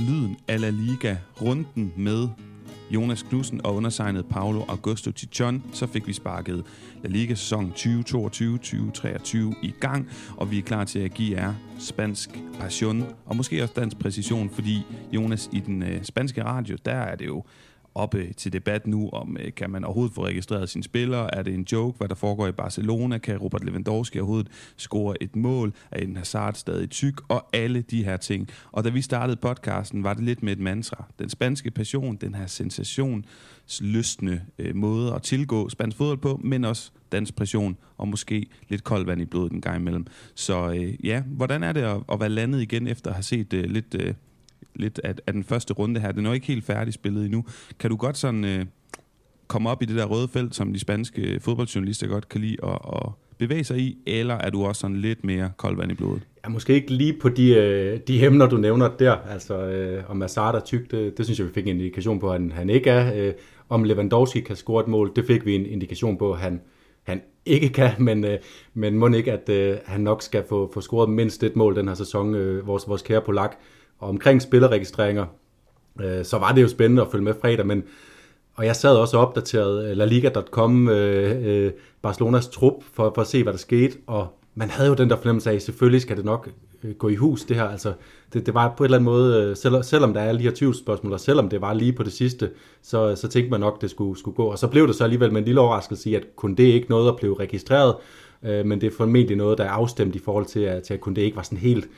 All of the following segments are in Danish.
lyden af La Liga runden med Jonas Knudsen og undersignet Paolo Augusto Tichon, så fik vi sparket La Liga-sæson 2022-2023 i gang, og vi er klar til at give jer spansk passion, og måske også dansk præcision, fordi Jonas, i den øh, spanske radio, der er det jo oppe til debat nu, om øh, kan man overhovedet få registreret sine spillere? Er det en joke, hvad der foregår i Barcelona? Kan Robert Lewandowski overhovedet score et mål? Er en Hazard stadig tyk? Og alle de her ting. Og da vi startede podcasten, var det lidt med et mantra. Den spanske passion, den her sensationsløsne øh, måde at tilgå spansk fodbold på, men også dansk pression og måske lidt koldt vand i blodet en gang imellem. Så øh, ja, hvordan er det at, at være landet igen efter at have set øh, lidt... Øh, lidt af, af den første runde her. Det er nok ikke helt færdig spillet endnu. Kan du godt sådan øh, komme op i det der røde felt, som de spanske fodboldjournalister godt kan lide at, at bevæge sig i, eller er du også sådan lidt mere koldvand i blodet? Ja, måske ikke lige på de, øh, de emner, du nævner der. Altså, øh, om Hazard er tyk, det, det synes jeg, vi fik en indikation på, at han, han ikke er. Øh, om Lewandowski kan score et mål, det fik vi en indikation på, at han, han ikke kan, men, øh, men må ikke, at øh, han nok skal få, få scoret mindst et mål den her sæson, øh, vores, vores kære Polak. Og omkring spillerregistreringer, øh, så var det jo spændende at følge med fredag, men og jeg sad også og opdaterede øh, LaLiga.com, øh, øh, Barcelonas trup, for, for at se, hvad der skete, og man havde jo den der fornemmelse af, selvfølgelig skal det nok øh, gå i hus, det her. Altså, det, det var på en eller anden måde, øh, selv, selvom der er lige her 20 spørgsmål, og selvom det var lige på det sidste, så, så tænkte man nok, det skulle, skulle gå. Og så blev det så alligevel med en lille overraskelse i, at kun det ikke noget at blive registreret, øh, men det er formentlig noget, der er afstemt i forhold til, at, til at kun det ikke var sådan helt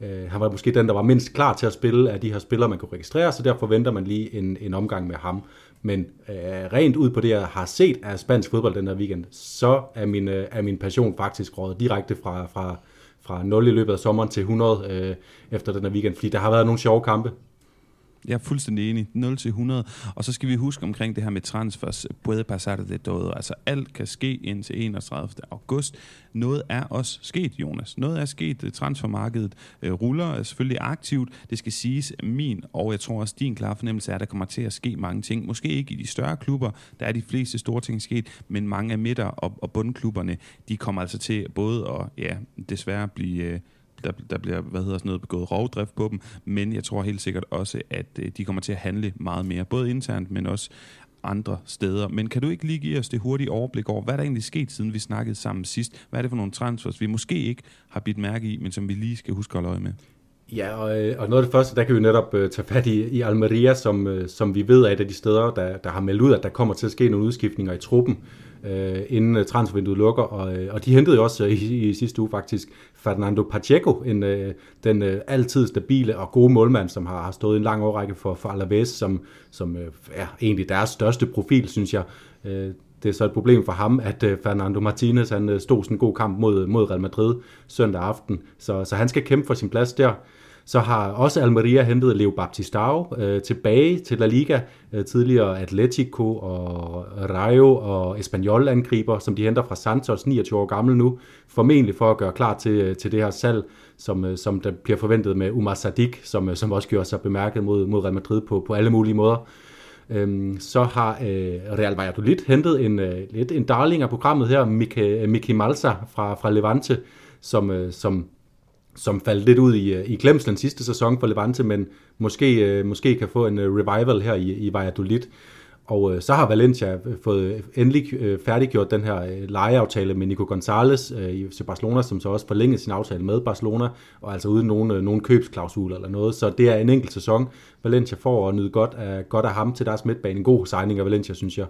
Øh, han var måske den, der var mindst klar til at spille af de her spillere, man kunne registrere, så derfor venter man lige en, en omgang med ham. Men øh, rent ud på det, jeg har set af spansk fodbold den her weekend, så er min, øh, er min passion faktisk rådet direkte fra, fra, fra 0 i løbet af sommeren til 100 øh, efter den her weekend, fordi der har været nogle sjove kampe. Jeg er fuldstændig enig. 0 til 100. Og så skal vi huske omkring det her med transfers. Puede pasar det todo. Altså alt kan ske indtil 31. august. Noget er også sket, Jonas. Noget er sket. Transfermarkedet øh, ruller øh, selvfølgelig aktivt. Det skal siges min, og jeg tror også din klare fornemmelse er, at der kommer til at ske mange ting. Måske ikke i de større klubber, der er de fleste store ting sket, men mange af midter- og, og bundklubberne, de kommer altså til både at, ja, desværre blive... Øh, der, der bliver hvad hedder sådan noget, begået rovdrift på dem, men jeg tror helt sikkert også, at øh, de kommer til at handle meget mere, både internt, men også andre steder. Men kan du ikke lige give os det hurtige overblik over, hvad der egentlig sket, siden vi snakkede sammen sidst? Hvad er det for nogle transfers, vi måske ikke har bidt mærke i, men som vi lige skal huske at holde øje med? Ja, og, øh, og noget af det første, der kan vi netop uh, tage fat i, i Almeria, som, uh, som vi ved er et af de steder, der, der har meldt ud, at der kommer til at ske nogle udskiftninger i truppen øh, inden øh, transfervinduet lukker, og, øh, og de hentede jo også øh, i, i sidste uge faktisk Fernando Pacheco, en, øh, den øh, altid stabile og gode målmand, som har, har stået en lang årrække for, for Alaves, som, som øh, er egentlig deres største profil, synes jeg. Øh, det er så et problem for ham, at øh, Fernando Martinez han øh, stod sådan en god kamp mod, mod Real Madrid søndag aften, så, så han skal kæmpe for sin plads der. Så har også Almeria hentet Leo Baptistao øh, tilbage til La Liga, øh, tidligere Atletico og Rayo og Espanyol angriber, som de henter fra Santos, 29 år gammel nu, formentlig for at gøre klar til, øh, til det her salg, som, øh, som der bliver forventet med Umar Sadik, som, øh, som også gjorde sig bemærket mod, mod Real Madrid på, på alle mulige måder. Øhm, så har øh, Real Valladolid hentet en, øh, lidt en darling af programmet her, Miki, Miki Malsa fra, fra Levante, som, øh, som som faldt lidt ud i, øh, i Glemsland sidste sæson for Levante, men måske, øh, måske kan få en øh, revival her i, i Valladolid. Og så har Valencia fået endelig færdiggjort den her lejeaftale med Nico Gonzalez i Barcelona, som så også forlængede sin aftale med Barcelona, og altså uden nogen, nogen købsklausul eller noget. Så det er en enkelt sæson, Valencia får og nyde godt af, godt af ham til deres midtbane. En god signing af Valencia, synes jeg.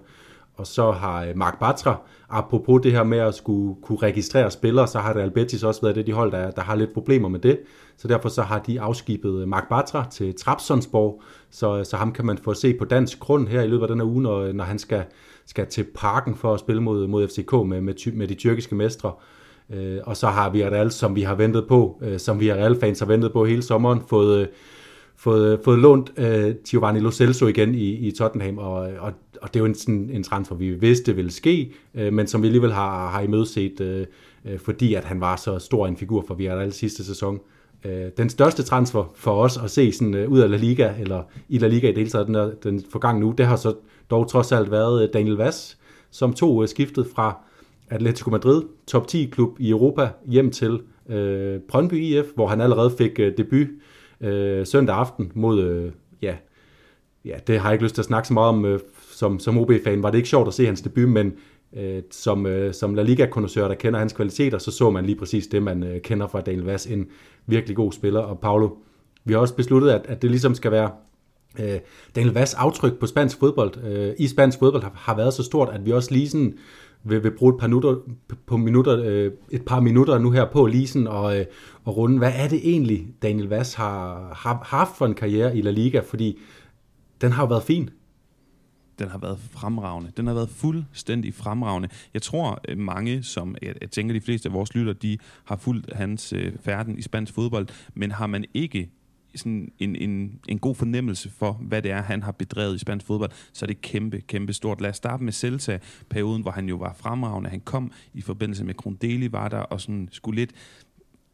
Og så har øh, Mark Batra, apropos det her med at skulle kunne registrere spillere, så har Real Betis også været det de hold, der, der har lidt problemer med det. Så derfor så har de afskibet øh, Mark Batra til Trabzonsborg, så, øh, så ham kan man få se på dansk grund her i løbet af den her uge, når, når han skal, skal til parken for at spille mod, mod FCK med, med, med de tyrkiske mestre. Øh, og så har vi Real, som vi har ventet på, som vi Real-fans har ventet på hele sommeren, fået fået, fået lånt uh, Giovanni Lo Celso igen i, i Tottenham, og, og, og det er jo en, sådan en transfer, vi vidste ville ske, øh, men som vi alligevel har, har imødeset, øh, øh fordi at han var så stor en figur for Villarreal sidste sæson. Øh, den største transfer for os at se sådan, øh, ud af La Liga, eller i La Liga i det hele taget, den, der, den forgangne uge, det har så dog trods alt været øh, Daniel Vaz, som tog øh, skiftet fra Atletico Madrid, top 10 klub i Europa, hjem til øh, Brøndby IF, hvor han allerede fik øh, debut øh, søndag aften mod, øh, ja, ja, det har jeg ikke lyst til at snakke så meget om, øh, som, som OB-fan var det ikke sjovt at se hans debut, men øh, som, øh, som La Liga-kondensør, der kender hans kvaliteter, så så man lige præcis det, man øh, kender fra Daniel Vass, en virkelig god spiller, og Paulo, vi har også besluttet, at, at det ligesom skal være øh, Daniel Vass aftryk på spansk fodbold, øh, i spansk fodbold har, har været så stort, at vi også lige sådan vil, vil bruge et par minutter, på minutter, øh, et par minutter nu her på lige sådan og, øh, og runde, hvad er det egentlig, Daniel Vass har, har haft for en karriere i La Liga, fordi den har jo været fin. Den har været fremragende. Den har været fuldstændig fremragende. Jeg tror øh, mange, som jeg, jeg tænker de fleste af vores lytter, de har fulgt hans øh, færden i spansk fodbold, men har man ikke sådan en, en, en god fornemmelse for, hvad det er, han har bedrevet i spansk fodbold, så er det kæmpe, kæmpe stort. Lad os starte med Celta-perioden, hvor han jo var fremragende. Han kom i forbindelse med Krondeli, var der og sådan skulle lidt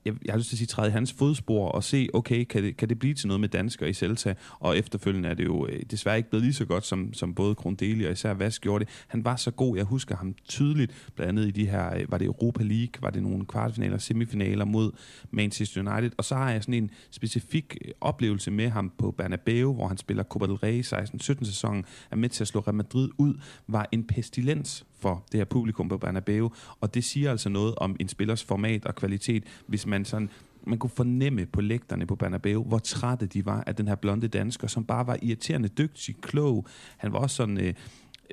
jeg, jeg har lyst til at sige, træde i hans fodspor og se, okay, kan det, kan det blive til noget med dansker i Celta? Og efterfølgende er det jo øh, desværre ikke blevet lige så godt, som, som både Grundeli og især Vask gjorde det. Han var så god, jeg husker ham tydeligt, blandt andet i de her, øh, var det Europa League, var det nogle kvartfinaler, semifinaler mod Manchester United. Og så har jeg sådan en specifik øh, oplevelse med ham på Bernabeu, hvor han spiller Copa del Rey 16-17 sæsonen, er med til at slå Real Madrid ud, var en pestilens for det her publikum på Bernabeu, og det siger altså noget om en spillers format og kvalitet, hvis man sådan man kunne fornemme på lægterne på Bernabeu, hvor trætte de var af den her blonde dansker, som bare var irriterende dygtig, klog. Han var også sådan, øh,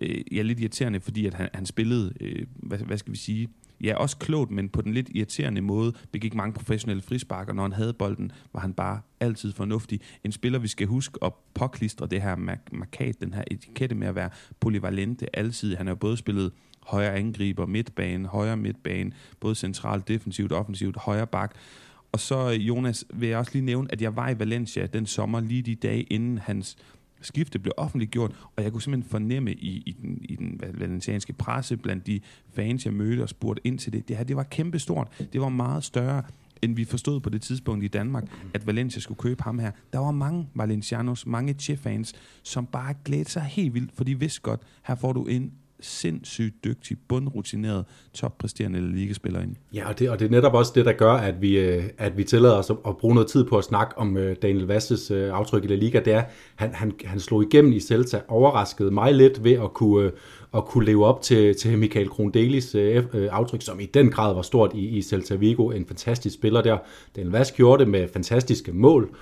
øh, ja, lidt irriterende, fordi at han, han spillede, øh, hvad, hvad skal vi sige, ja, også klogt, men på den lidt irriterende måde, begik mange professionelle frisparker. Når han havde bolden, var han bare altid fornuftig. En spiller, vi skal huske at påklistre det her markat, den her etikette med at være polyvalente altid. Han har jo både spillet højre angriber, midtbane, højre midtbane, både centralt, defensivt, offensivt, højre bak. Og så, Jonas, vil jeg også lige nævne, at jeg var i Valencia den sommer, lige de dage inden hans skifte blev offentliggjort, og jeg kunne simpelthen fornemme i, i, den, i den valencianske presse, blandt de fans, jeg mødte og spurgte ind til det, det her, det var kæmpestort. Det var meget større, end vi forstod på det tidspunkt i Danmark, at Valencia skulle købe ham her. Der var mange Valencianos, mange Che-fans, som bare glædte sig helt vildt, for de vidste godt, her får du en sindssygt dygtig, bundrutineret, toppræsterende ligespiller ind. Ja, og det, og det er netop også det, der gør, at vi, øh, at vi tillader os at bruge noget tid på at snakke om øh, Daniel Vasses øh, aftryk i La Liga. Det er, han, han, han slog igennem i Celta, overraskede mig lidt ved at kunne, at kunne leve op til, til Michael Krondelis aftryk, som i den grad var stort i, i Celta Vigo. En fantastisk spiller der. Daniel Vass gjorde det med fantastiske mål,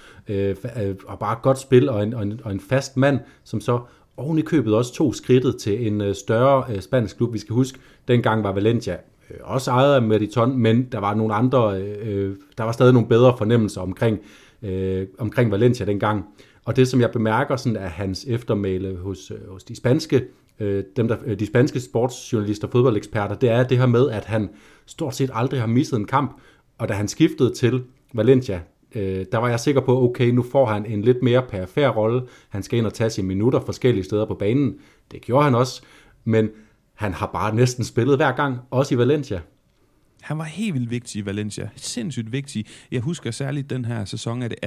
og bare godt spil, og en, og en, og en fast mand, som så oven i købet også tog skridtet til en øh, større øh, spansk klub. Vi skal huske, dengang var Valencia øh, også ejet af Meriton, men der var nogle andre, øh, der var stadig nogle bedre fornemmelser omkring, øh, omkring Valencia dengang. Og det, som jeg bemærker sådan, er hans eftermæle hos, hos de spanske øh, dem der, de spanske sportsjournalister og fodboldeksperter, det er det her med, at han stort set aldrig har misset en kamp, og da han skiftede til Valencia, øh, der var jeg sikker på, okay, nu får han en lidt mere perifær rolle. Han skal ind og tage sine minutter forskellige steder på banen. Det gjorde han også, men han har bare næsten spillet hver gang, også i Valencia. Han var helt vildt vigtig i Valencia. Sindssygt vigtig. Jeg husker særligt den her sæson af det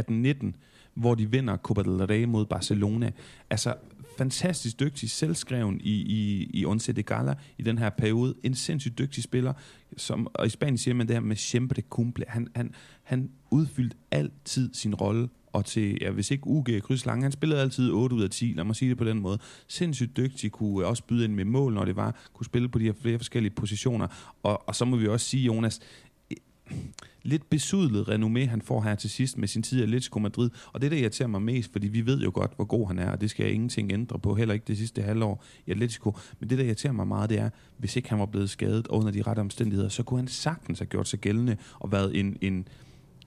18-19, hvor de vinder Copa del Rey mod Barcelona. Altså, fantastisk dygtig, selvskreven i, i, i Once de Gala i den her periode. En sindssygt dygtig spiller, som, og i Spanien siger man det her med siempre cumple. Han, han, han udfyldt altid sin rolle, og til, ja, hvis ikke UG kryds lange, han spillede altid 8 ud af 10, lad mig sige det på den måde. Sindssygt dygtig, kunne øh, også byde ind med mål, når det var, kunne spille på de her flere forskellige positioner. Og, og så må vi også sige, Jonas, lidt besudlet renommé, han får her til sidst med sin tid i Atletico Madrid. Og det, der irriterer mig mest, fordi vi ved jo godt, hvor god han er, og det skal jeg ingenting ændre på, heller ikke det sidste halvår i Atletico. Men det, der irriterer mig meget, det er, hvis ikke han var blevet skadet under de rette omstændigheder, så kunne han sagtens have gjort sig gældende og været en, en,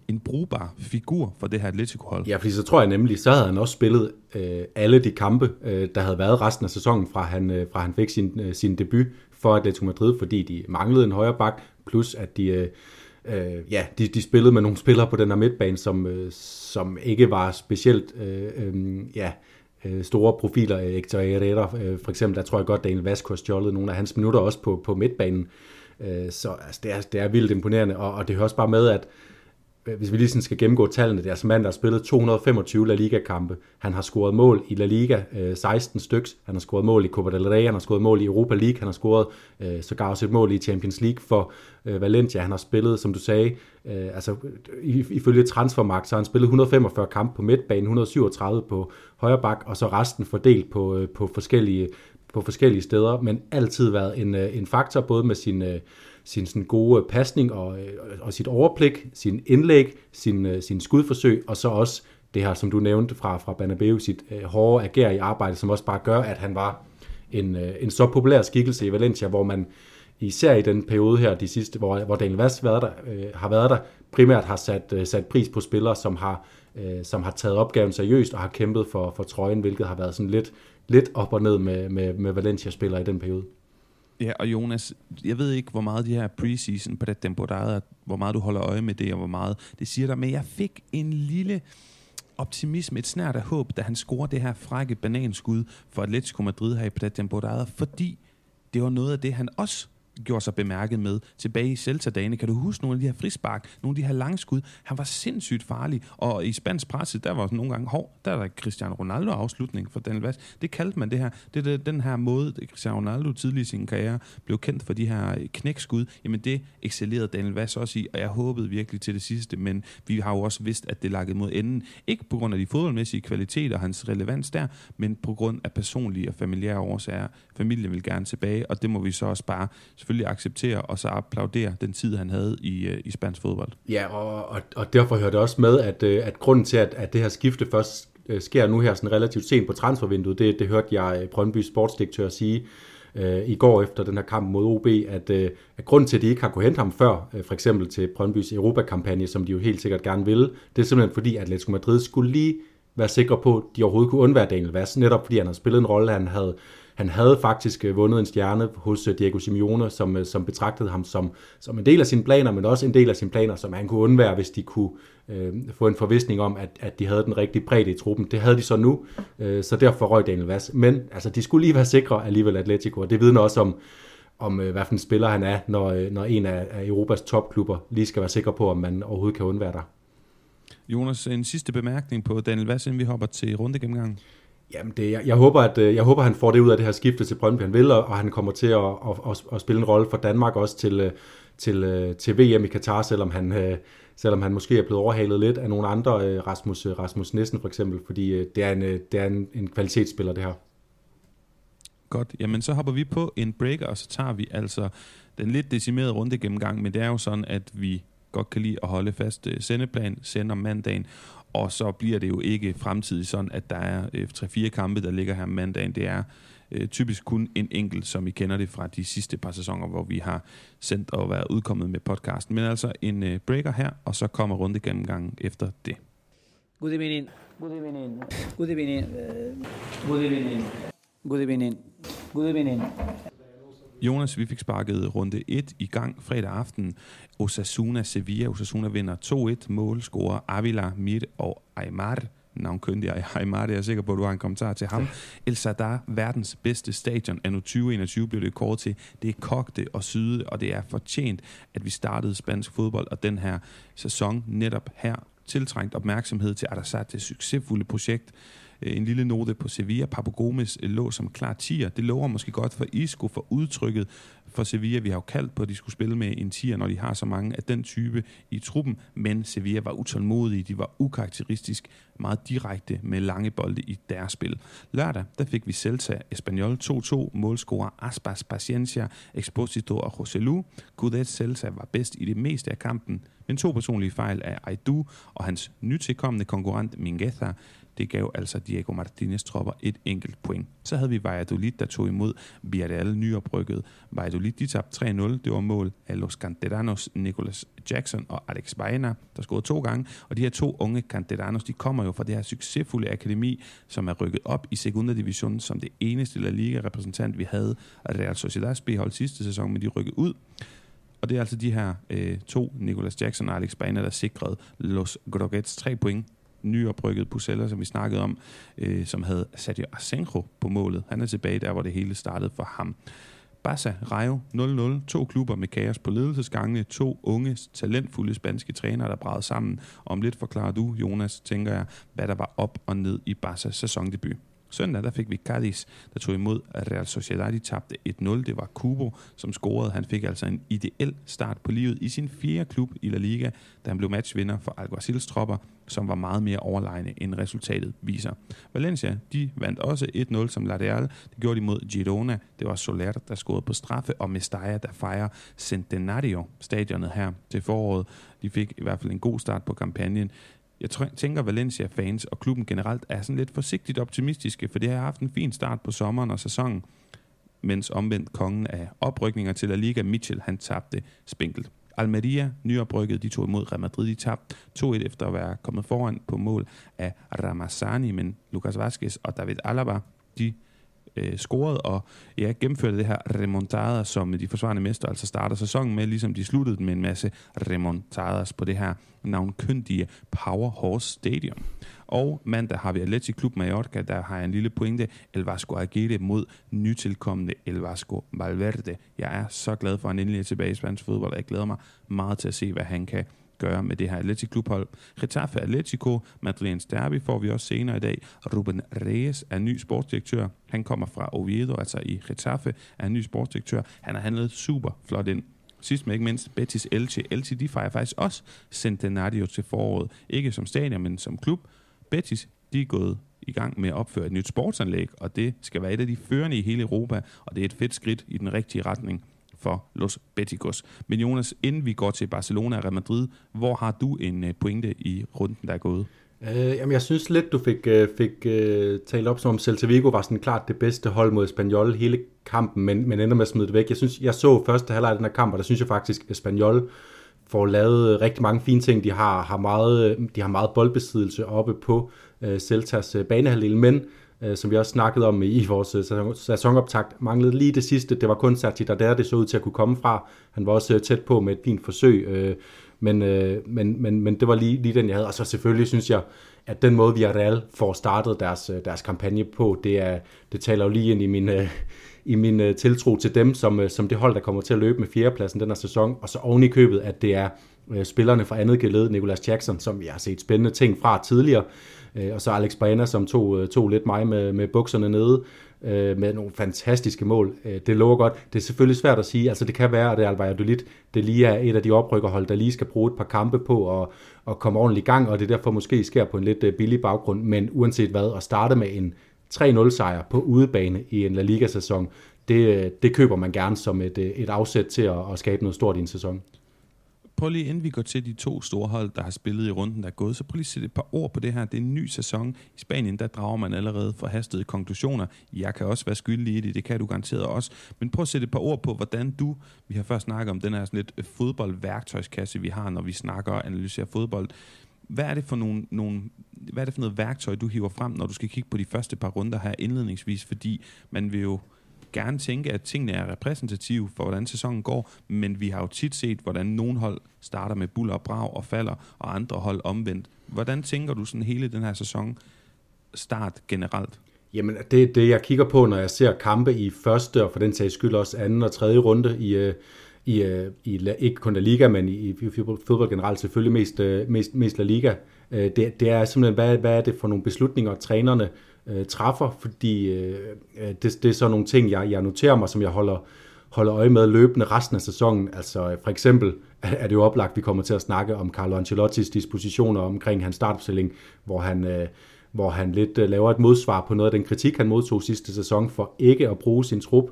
en brugbar figur for det her Atletico-hold. Ja, fordi så tror jeg nemlig, så havde han også spillet øh, alle de kampe, øh, der havde været resten af sæsonen, fra han, øh, fra han fik sin, øh, sin debut for Atletico Madrid, fordi de manglede en højre bak, plus at de... Øh, øh, ja, de, de spillede med nogle spillere på den her midtbane, som, øh, som ikke var specielt øh, øh, ja, øh, store profiler. Hector Herrera, øh, for eksempel, der tror jeg godt, Daniel Vasco har stjålet nogle af hans minutter også på, på midtbanen. Øh, så altså, det, er, det er vildt imponerende, og, og det hører også bare med, at Øh, hvis vi lige sådan skal gennemgå tallene, det er altså mand, der har spillet 225 La Liga-kampe. Han har scoret mål i La Liga, øh, 16 styks. Han har scoret mål i Copa del Rey, han har scoret mål i Europa League, han har scoret øh, sågar også et mål i Champions League for Valencia. Han har spillet, som du sagde, altså ifølge Transfermarkt, så har han spillet 145 kampe på midtbanen, 137 på højre bak, og så resten fordelt på, på, forskellige, på forskellige steder, men altid været en, en faktor, både med sin sin sådan gode pasning og, øh, og sit overblik, sin indlæg, sin, øh, sin skudforsøg, og så også det her, som du nævnte fra, fra Banabeu, sit øh, hårde ager i arbejde, som også bare gør, at han var en, øh, en så populær skikkelse i Valencia, hvor man især i den periode her, de sidste, hvor, hvor Daniel Vaz været der, øh, har været der, primært har sat, øh, sat pris på spillere, som har, øh, som har taget opgaven seriøst og har kæmpet for, for trøjen, hvilket har været sådan lidt, lidt op og ned med, med, med Valencia-spillere i den periode. Ja, og Jonas, jeg ved ikke, hvor meget de her preseason på det temporada, hvor meget du holder øje med det, og hvor meget det siger dig, men jeg fik en lille optimisme, et snært af håb, da han scorede det her frække bananskud for Atletico Madrid her i det temporada, fordi det var noget af det, han også gjorde sig bemærket med tilbage i Celta-dagene. Kan du huske nogle af de her frispark, nogle af de her langskud? Han var sindssygt farlig, og i spansk presse, der var nogle gange, hård, der er der Cristiano Ronaldo-afslutning for Daniel Vaz. Det kaldte man det her. Det er den her måde, Cristiano Ronaldo tidligere i sin karriere blev kendt for de her knækskud. Jamen det excellerede Daniel Vaz også i, og jeg håbede virkelig til det sidste, men vi har jo også vidst, at det lakkede mod enden. Ikke på grund af de fodboldmæssige kvaliteter og hans relevans der, men på grund af personlige og familiære årsager. Familien vil gerne tilbage, og det må vi så også bare selvfølgelig acceptere og så applaudere den tid, han havde i, øh, i spansk fodbold. Ja, og, og, og derfor hører det også med, at, øh, at grunden til, at, at det her skifte først øh, sker nu her sådan relativt sent på transfervinduet, det, det hørte jeg Brøndby sportsdirektør sige øh, i går efter den her kamp mod OB, at, øh, at grunden til, at de ikke har kunnet hente ham før, øh, for eksempel til Brøndbys Europakampagne, som de jo helt sikkert gerne ville, det er simpelthen fordi, at Atletico Madrid skulle lige være sikre på, at de overhovedet kunne undvære Daniel Vass, netop fordi han havde spillet en rolle, han havde han havde faktisk øh, vundet en stjerne hos øh, Diego Simeone, som, øh, som betragtede ham som, som en del af sine planer, men også en del af sine planer, som han kunne undvære, hvis de kunne øh, få en forvisning om, at, at de havde den rigtige bredde i truppen. Det havde de så nu, øh, så derfor røg Daniel Vaz. Men altså, de skulle lige være sikre alligevel Atletico, og det vidner også om, om øh, hvad for en spiller han er, når, når en af, af Europas topklubber lige skal være sikker på, om man overhovedet kan undvære dig. Jonas, en sidste bemærkning på Daniel Vaz, inden vi hopper til rundegennemgangen. Jamen, det, jeg, jeg, håber, at, øh, jeg håber, han får det ud af det her skifte til Brøndby, han vil, og, og han kommer til at, at, at, at spille en rolle for Danmark også til, øh, til, øh, til VM i Katar, selvom han, selvom han måske er blevet overhalet lidt af nogle andre, Rasmus, Rasmus Nissen for eksempel, fordi det er en, det er en, en kvalitetsspiller, det her. Godt, jamen så hopper vi på en breaker, og så tager vi altså den lidt decimerede runde gennemgang, men det er jo sådan, at vi godt kan lide at holde fast sendeplan, sender mandagen, og så bliver det jo ikke fremtidigt sådan, at der er øh, 3-4 kampe, der ligger her mandagen. Det er øh, typisk kun en enkelt, som I kender det fra de sidste par sæsoner, hvor vi har sendt og været udkommet med podcasten. Men altså en øh, breaker her, og så kommer runde gennemgangen efter det. Good evening. Good evening. Good evening. Good evening. Good evening. Good evening. Jonas, vi fik sparket runde 1 i gang fredag aften. Osasuna Sevilla. Osasuna vinder 2-1. Mål scorer Avila, Mir og Aymar navnkyndig Aymar, jeg er sikker på, at du har en kommentar til ham. El Sadar, verdens bedste stadion, anno 2021 blev det kort til. Det er kogte og syde, og det er fortjent, at vi startede spansk fodbold, og den her sæson netop her tiltrængt opmærksomhed til Arasat, det succesfulde projekt, Øh, en lille note på Sevilla. Papu Gomes øh, lå som klar tier. Det lover måske godt for Isco for udtrykket for Sevilla. Vi har jo kaldt på, at de skulle spille med en tier, når de har så mange af den type i truppen. Men Sevilla var utålmodige. De var ukarakteristisk meget direkte med lange bolde i deres spil. Lørdag, der fik vi Celta Espanyol 2-2. Målscorer Aspas Paciencia, Exposito og Joselu. Gudet Celta var bedst i det meste af kampen, men to personlige fejl af Aidu og hans nytilkommende konkurrent Mingueza det gav altså Diego Martinez tropper et enkelt point. Så havde vi Valladolid, der tog imod Villarreal nyoprykket. Valladolid de tabte 3-0. Det var mål af Los Canteranos, Nicolas Jackson og Alex Baena, der scorede to gange. Og de her to unge Canteranos, de kommer jo fra det her succesfulde akademi, som er rykket op i Segunda Division som det eneste La Liga-repræsentant, vi havde. Real Sociedad's B-hold sidste sæson, men de rykkede ud. Og det er altså de her øh, to, Nicolas Jackson og Alex Baena, der sikrede Los Groguets tre point nyoprykket Pusella, som vi snakkede om, øh, som havde Sadio Asenjo på målet. Han er tilbage der, hvor det hele startede for ham. Barca, Rayo 0-0. To klubber med kaos på ledelsesgangene. To unge, talentfulde spanske trænere, der bragede sammen. Om lidt forklarer du, Jonas, tænker jeg, hvad der var op og ned i Barca's sæsondebut. Søndag der fik vi Cadiz, der tog imod Real Sociedad. De tabte 1-0. Det var Kubo, som scorede. Han fik altså en ideel start på livet i sin fjerde klub i La Liga, da han blev matchvinder for Alguacils tropper, som var meget mere overlegne end resultatet viser. Valencia, de vandt også 1-0 som Ladeal. Det gjorde de mod Girona. Det var Soler, der scorede på straffe, og Mestalla, der fejrer Centenario stadionet her til foråret. De fik i hvert fald en god start på kampagnen. Jeg tænker, Valencia-fans og klubben generelt er sådan lidt forsigtigt optimistiske, for det har haft en fin start på sommeren og sæsonen, mens omvendt kongen af oprykninger til La Liga, Mitchell, han tabte spinkelt. Almeria, nyoprykket, de tog imod Real Madrid, de tabte 2-1 efter at være kommet foran på mål af Ramazani, men Lucas Vazquez og David Alaba, de øh, scorede og ja, gennemførte det her remontada, som de forsvarende mester altså starter sæsonen med, ligesom de sluttede med en masse remontadas på det her navnkyndige Powerhouse Stadium. Og mandag har vi Atletico Club Mallorca, der har en lille pointe. El Vasco Aguirre mod nytilkommende El Vasco Valverde. Jeg er så glad for, at han endelig er tilbage i spansk fodbold, og jeg glæder mig meget til at se, hvad han kan gøre med det her Atletico klubhold. Getafe Atletico, Madrilenes Derby får vi også senere i dag. Ruben Reyes er ny sportsdirektør. Han kommer fra Oviedo, altså i Getafe, er en ny sportsdirektør. Han har handlet super flot ind. Sidst men ikke mindst Betis Elche. Elche de fejrer faktisk også Centenario til foråret. Ikke som stadion, men som klub. Betis de er gået i gang med at opføre et nyt sportsanlæg, og det skal være et af de førende i hele Europa, og det er et fedt skridt i den rigtige retning for Los Beticos. Men Jonas, inden vi går til Barcelona og Real Madrid, hvor har du en øh, pointe i runden, der er gået? Øh, jamen, jeg synes lidt, du fik, øh, fik uh, talt op, som om Celta Vigo var sådan klart det bedste hold mod Espanyol hele kampen, men, men ender med at smide det væk. Jeg synes, jeg så første halvleg af den her kamp, og der synes jeg faktisk, at Espanyol får lavet øh, rigtig mange fine ting. De har, har, meget, de har meget boldbesiddelse oppe på uh, Celtas uh, banehalvdel, men øh, som vi også snakkede om i vores øh, sæsonoptakt, manglede lige det sidste. Det var kun Sergi der det så ud til at kunne komme fra. Han var også øh, tæt på med et fint forsøg, øh, men, øh, men, men, men det var lige, lige den, jeg havde. Og så selvfølgelig synes jeg, at den måde, Real får startet deres, øh, deres kampagne på, det, er, det taler jo lige ind i min, øh, i min øh, tiltro til dem, som, øh, som det hold, der kommer til at løbe med fjerdepladsen den her sæson. Og så oven i købet, at det er øh, spillerne fra andet geled, Nicolas Jackson, som vi har set spændende ting fra tidligere, Øh, og så Alex Baena, som tog, øh, tog lidt mig med, med bukserne nede, øh, med nogle fantastiske mål. Øh, det lover godt. Det er selvfølgelig svært at sige. Altså det kan være, at det er Valladolid, det lige er et af de oprykkerhold, der lige skal bruge et par kampe på at, at komme ordentligt i gang, og det derfor måske sker på en lidt øh, billig baggrund. Men uanset hvad, at starte med en 3-0 sejr på udebane i en La Liga-sæson, det, det køber man gerne som et, et afsæt til at, at skabe noget stort i en sæson prøv lige, inden vi går til de to store hold, der har spillet i runden, der er gået, så prøv lige at sætte et par ord på det her. Det er en ny sæson. I Spanien, der drager man allerede forhastede konklusioner. Jeg kan også være skyldig i det, det kan du garanteret også. Men prøv at sætte et par ord på, hvordan du, vi har først snakket om den her sådan lidt øh, fodboldværktøjskasse, vi har, når vi snakker og analyserer fodbold. Hvad er det for nogle, nogle hvad er det for noget værktøj, du hiver frem, når du skal kigge på de første par runder her indledningsvis? Fordi man vil jo gerne tænke, at tingene er repræsentative for, hvordan sæsonen går, men vi har jo tit set, hvordan nogle hold starter med buller og brag og falder, og andre hold omvendt. Hvordan tænker du sådan hele den her sæson start generelt? Jamen, det det, jeg kigger på, når jeg ser kampe i første, og for den sags skyld også anden og tredje runde i, øh, i, øh, i ikke kun La Liga, men i, i fodbold generelt selvfølgelig mest, øh, mest, mest La Liga, det, det er simpelthen, hvad, hvad er det for nogle beslutninger, trænerne øh, Øh, træffer, fordi øh, øh, det, det er så nogle ting, jeg, jeg noterer mig, som jeg holder, holder øje med løbende resten af sæsonen. Altså for eksempel er det jo oplagt, at vi kommer til at snakke om Carlo Ancelottis dispositioner omkring hans startopstilling, hvor han, øh, hvor han lidt øh, laver et modsvar på noget af den kritik, han modtog sidste sæson for ikke at bruge sin trup.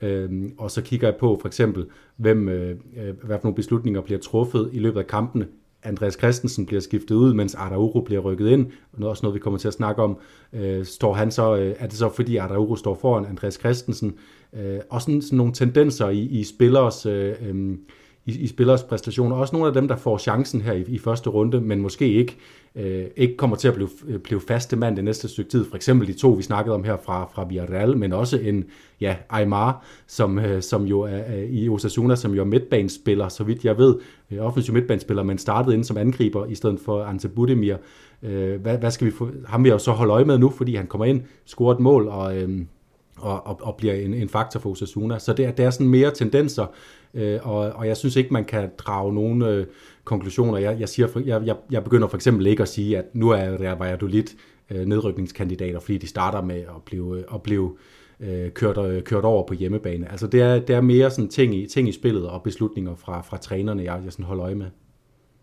Øh, og så kigger jeg på for eksempel, hvem, øh, øh hvad for nogle beslutninger bliver truffet i løbet af kampene Andreas Christensen bliver skiftet ud, mens Araujo bliver rykket ind, og noget, også noget, vi kommer til at snakke om. Øh, står han så, øh, er det så fordi Araujo står foran Andreas Christensen? Øh, og sådan, sådan nogle tendenser i, i spillers... Øh, øh, i, i spillers præstationer. Også nogle af dem, der får chancen her i, i første runde, men måske ikke, øh, ikke kommer til at blive, øh, blive faste mand det næste stykke tid. For eksempel de to, vi snakkede om her fra, fra Villarreal, men også en ja, Aymar, som, øh, som jo er, er i Osasuna, som jo er midtbanespiller, så vidt jeg ved. Øh, offensiv midtbanespiller, men startede ind som angriber i stedet for Ante Budimir. Øh, hvad, hvad skal vi få? Ham vil jeg jo så holde øje med nu, fordi han kommer ind, scorer et mål, og... Øh, og, og, og bliver en, en faktor for Osasuna. Så det er, det er sådan mere tendenser, øh, og, og jeg synes ikke, man kan drage nogen øh, konklusioner. Jeg, jeg, siger, jeg, jeg, jeg begynder for eksempel ikke at sige, at nu er Real Valladolid øh, nedrykningskandidater, fordi de starter med at blive, øh, at blive øh, kørt, øh, kørt over på hjemmebane. Altså det er, det er mere sådan ting i, ting i spillet og beslutninger fra, fra trænerne, jeg, jeg sådan holder øje med.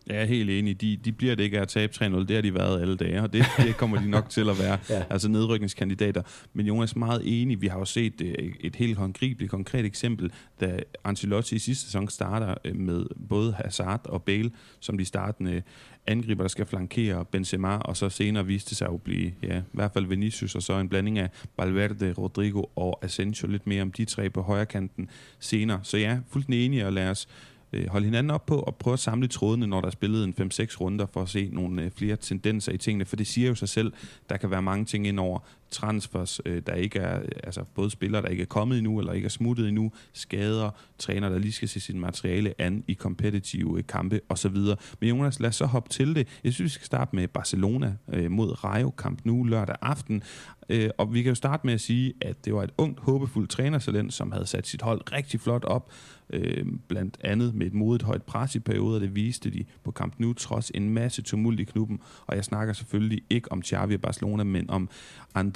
Jeg er helt enig. De, de bliver det ikke at tabe 3-0. Det har de været alle dage, og det, det kommer de nok til at være. ja. Altså nedrykningskandidater. Men Jonas er meget enig. Vi har jo set øh, et helt håndgribeligt, konkret eksempel, da Ancelotti i sidste sæson starter øh, med både Hazard og Bale, som de startende angriber, der skal flankere Benzema, og så senere viste sig at blive, ja, i hvert fald Vinicius, og så en blanding af Valverde, Rodrigo og Asensio, lidt mere om de tre på højre kanten senere. Så ja, fuldt enig, og lad os øh, holde hinanden op på og prøve at samle trådene, når der er spillet en 5-6 runder, for at se nogle øh, flere tendenser i tingene, for det siger jo sig selv, der kan være mange ting indover, transfers, øh, der ikke er, altså både spillere, der ikke er kommet endnu, eller ikke er smuttet endnu, skader, træner, der lige skal se sit materiale an i kompetitive øh, kampe osv. Men Jonas, lad os så hoppe til det. Jeg synes, vi skal starte med Barcelona øh, mod Rayo kamp nu lørdag aften. Øh, og vi kan jo starte med at sige, at det var et ungt, håbefuldt trænersalent, som havde sat sit hold rigtig flot op, øh, blandt andet med et modigt højt pres i perioder. Det viste de på Camp Nou, trods en masse tumult i klubben. Og jeg snakker selvfølgelig ikke om Xavi og Barcelona, men om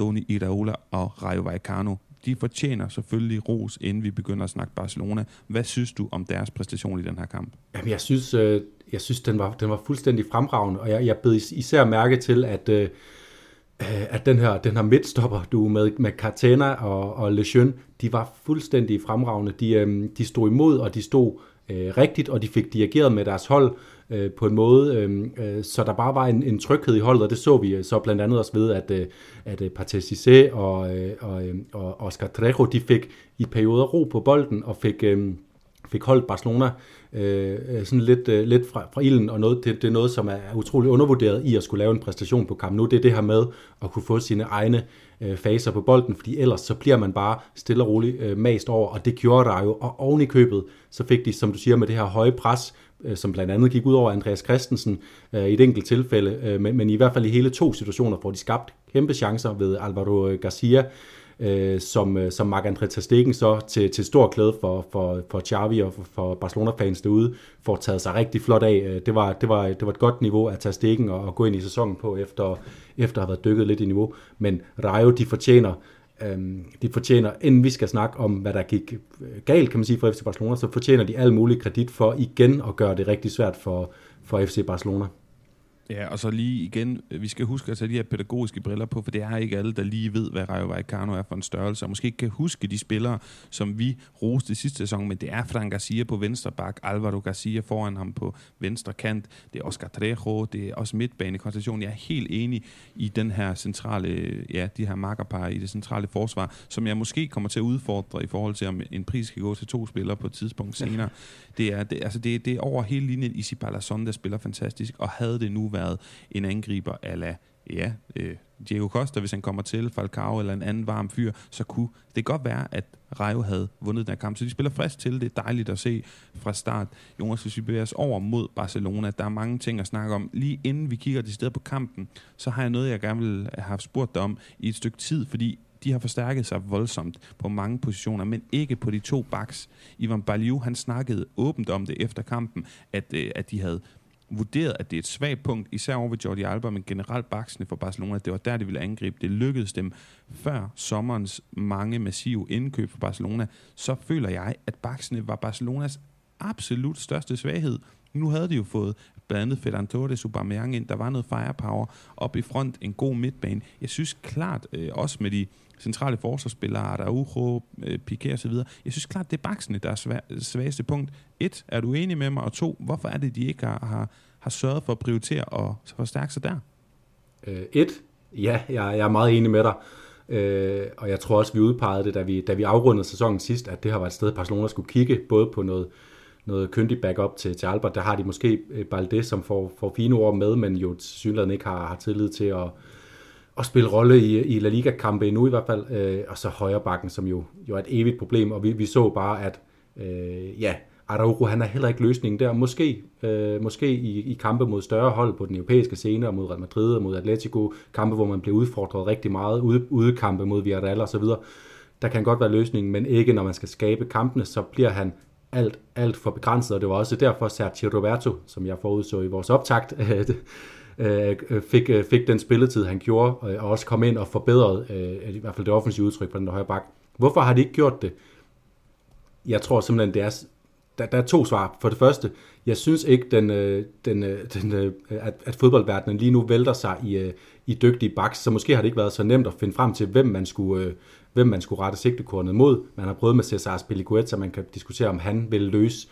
Andoni Iraola og Rayo Vallecano. De fortjener selvfølgelig ros, inden vi begynder at snakke Barcelona. Hvad synes du om deres præstation i den her kamp? Jamen, jeg synes, øh, jeg synes den, var, den var fuldstændig fremragende, og jeg, jeg bed især mærke til, at øh, øh, at den her, den her midtstopper, du med, med Cartena og, og Lejeune, de var fuldstændig fremragende. De, øh, de stod imod, og de stod øh, rigtigt, og de fik dirigeret med deres hold øh, på en måde, øh, øh, så der bare var en, en tryghed i holdet, og det så vi øh, så blandt andet også ved, at, øh, at øh, Cissé og, øh, og, øh, og Oscar Trejo, de fik i perioder ro på bolden, og fik, øh, fik holdt Barcelona øh, sådan lidt, øh, lidt fra, fra ilden, og noget, det, det er noget, som er utrolig undervurderet i at skulle lave en præstation på kamp nu. Det er det her med at kunne få sine egne øh, faser på bolden, fordi ellers så bliver man bare stille og roligt øh, mast over, og det gjorde der jo. Og oven i købet, så fik de, som du siger, med det her høje pres, Øh, som blandt andet gik ud over Andreas Christensen øh, i et enkelt tilfælde, øh, men, men i hvert fald i hele to situationer, får de skabt kæmpe chancer ved Alvaro Garcia, øh, som, øh, som Marc-André Ter så til, til stor glæde for, for, for Xavi og for, for Barcelona-fans derude, får taget sig rigtig flot af. Øh, det var, det var, det var et godt niveau at tage Stegen og, og gå ind i sæsonen på, efter, efter at have været dykket lidt i niveau. Men Rayo, de fortjener øhm, de fortjener, inden vi skal snakke om, hvad der gik øh, galt, kan man sige, for FC Barcelona, så fortjener de al mulig kredit for igen at gøre det rigtig svært for, for FC Barcelona. Ja, og så lige igen, vi skal huske at tage de her pædagogiske briller på, for det er ikke alle, der lige ved, hvad Rayo Vallecano er for en størrelse, og måske ikke kan huske de spillere, som vi roste sidste sæson, men det er Fran Garcia på venstre bak, Alvaro Garcia foran ham på venstre kant, det er Oscar Trejo, det er også midtbanekonstellation. Jeg er helt enig i den her centrale, ja, de her markerpar i det centrale forsvar, som jeg måske kommer til at udfordre i forhold til, om en pris skal gå til to spillere på et tidspunkt senere. Det er, det, altså det, det er over hele linjen Isi Palazon, der spiller fantastisk, og havde det nu været en angriber ala ja, øh, Diego Costa, hvis han kommer til, Falcao eller en anden varm fyr, så kunne det godt være, at Rayo havde vundet den her kamp. Så de spiller frisk til. Det er dejligt at se fra start. Jonas, hvis vi bevæger os over mod Barcelona, der er mange ting at snakke om. Lige inden vi kigger til sted på kampen, så har jeg noget, jeg gerne vil have spurgt dig om i et stykke tid, fordi de har forstærket sig voldsomt på mange positioner, men ikke på de to backs. Ivan Baliu, han snakkede åbent om det efter kampen, at, øh, at de havde vurderet, at det er et svagt punkt, især over ved Jordi Alba, men generelt baksene for Barcelona, det var der, de ville angribe. Det lykkedes dem før sommerens mange massive indkøb for Barcelona. Så føler jeg, at baksene var Barcelonas absolut største svaghed. Nu havde de jo fået blandt andet Ferran Torres, Aubameyang ind, der var noget firepower op i front, en god midtbane. Jeg synes klart, øh, også med de centrale forsvarsspillere, Araujo, øh, Piqué osv. Jeg synes klart, det er baksene, der er svag, svageste punkt. Et, er du enig med mig? Og to, hvorfor er det, de ikke har, har, har sørget for at prioritere og forstærke sig der? Øh, et, ja, jeg, jeg er meget enig med dig. Øh, og jeg tror også, vi udpegede det, da vi, da vi afrundede sæsonen sidst, at det har været et sted, Barcelona skulle kigge, både på noget, noget kyndig backup til, til Albert. Der har de måske øh, Balde, som får, får fine ord med, men jo synligheden ikke har, har tillid til at, at spille rolle i, i La Liga-kampe endnu i hvert fald. Øh, og så højrebakken, som jo, jo er et evigt problem. Og vi, vi så bare, at øh, ja, Araujo, han er heller ikke løsningen der. Måske, øh, måske i, i kampe mod større hold på den europæiske scene, og mod Real Madrid og mod Atletico, kampe, hvor man bliver udfordret rigtig meget, ude, udekampe mod Villarreal og så videre der kan godt være løsningen, men ikke når man skal skabe kampene, så bliver han alt, alt for begrænset, og det var også derfor Sergio Roberto, som jeg forudså i vores optakt, øh, øh, fik, øh, fik den spilletid, han gjorde, øh, og også kom ind og forbedrede øh, i hvert fald det offensive udtryk på den højre bak. Hvorfor har de ikke gjort det? Jeg tror simpelthen, det er, der, der er to svar. For det første, jeg synes ikke, den, øh, den, øh, den, at, at fodboldverdenen lige nu vælter sig i, i dygtige backs, så måske har det ikke været så nemt at finde frem til, hvem man skulle, hvem man skulle rette sigtekornet mod. Man har prøvet med Cesar Spilicueta, man kan diskutere, om han vil løse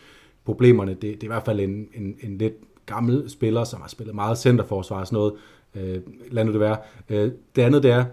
problemerne. Det, det er i hvert fald en, en, en lidt gammel spiller, som har spillet meget centerforsvar og sådan noget. Øh, lad nu det være. Øh, det andet det er,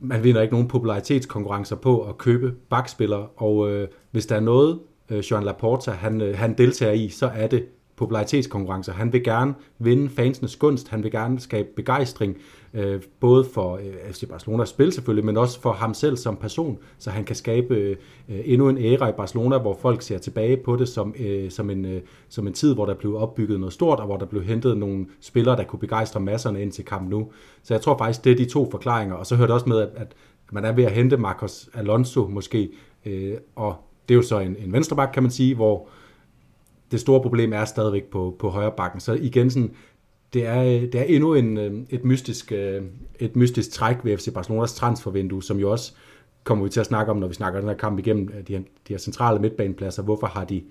man vinder ikke nogen popularitetskonkurrencer på at købe bakspillere, og øh, hvis der er noget, øh, Jean Laporta han, øh, han deltager i, så er det popularitetskonkurrencer. Han vil gerne vinde fansenes gunst, han vil gerne skabe begejstring, øh, både for øh, altså, FC Barcelonas spil selvfølgelig, men også for ham selv som person, så han kan skabe øh, endnu en æra i Barcelona, hvor folk ser tilbage på det som, øh, som, en, øh, som en tid, hvor der blev opbygget noget stort, og hvor der blev hentet nogle spillere, der kunne begejstre masserne ind til kamp nu. Så jeg tror faktisk, det er de to forklaringer, og så hørte også med, at, at man er ved at hente Marcos Alonso måske, øh, og det er jo så en, en venstreback, kan man sige, hvor det store problem er stadigvæk på, på højre bakken. Så igen, sådan, det, er, øh, det er endnu en, øh, et, mystisk, øh, et mystisk træk ved FC Barcelonas transfervindue, som jo også kommer vi til at snakke om, når vi snakker den her kamp igennem de her, de her centrale midtbanepladser. Hvorfor har de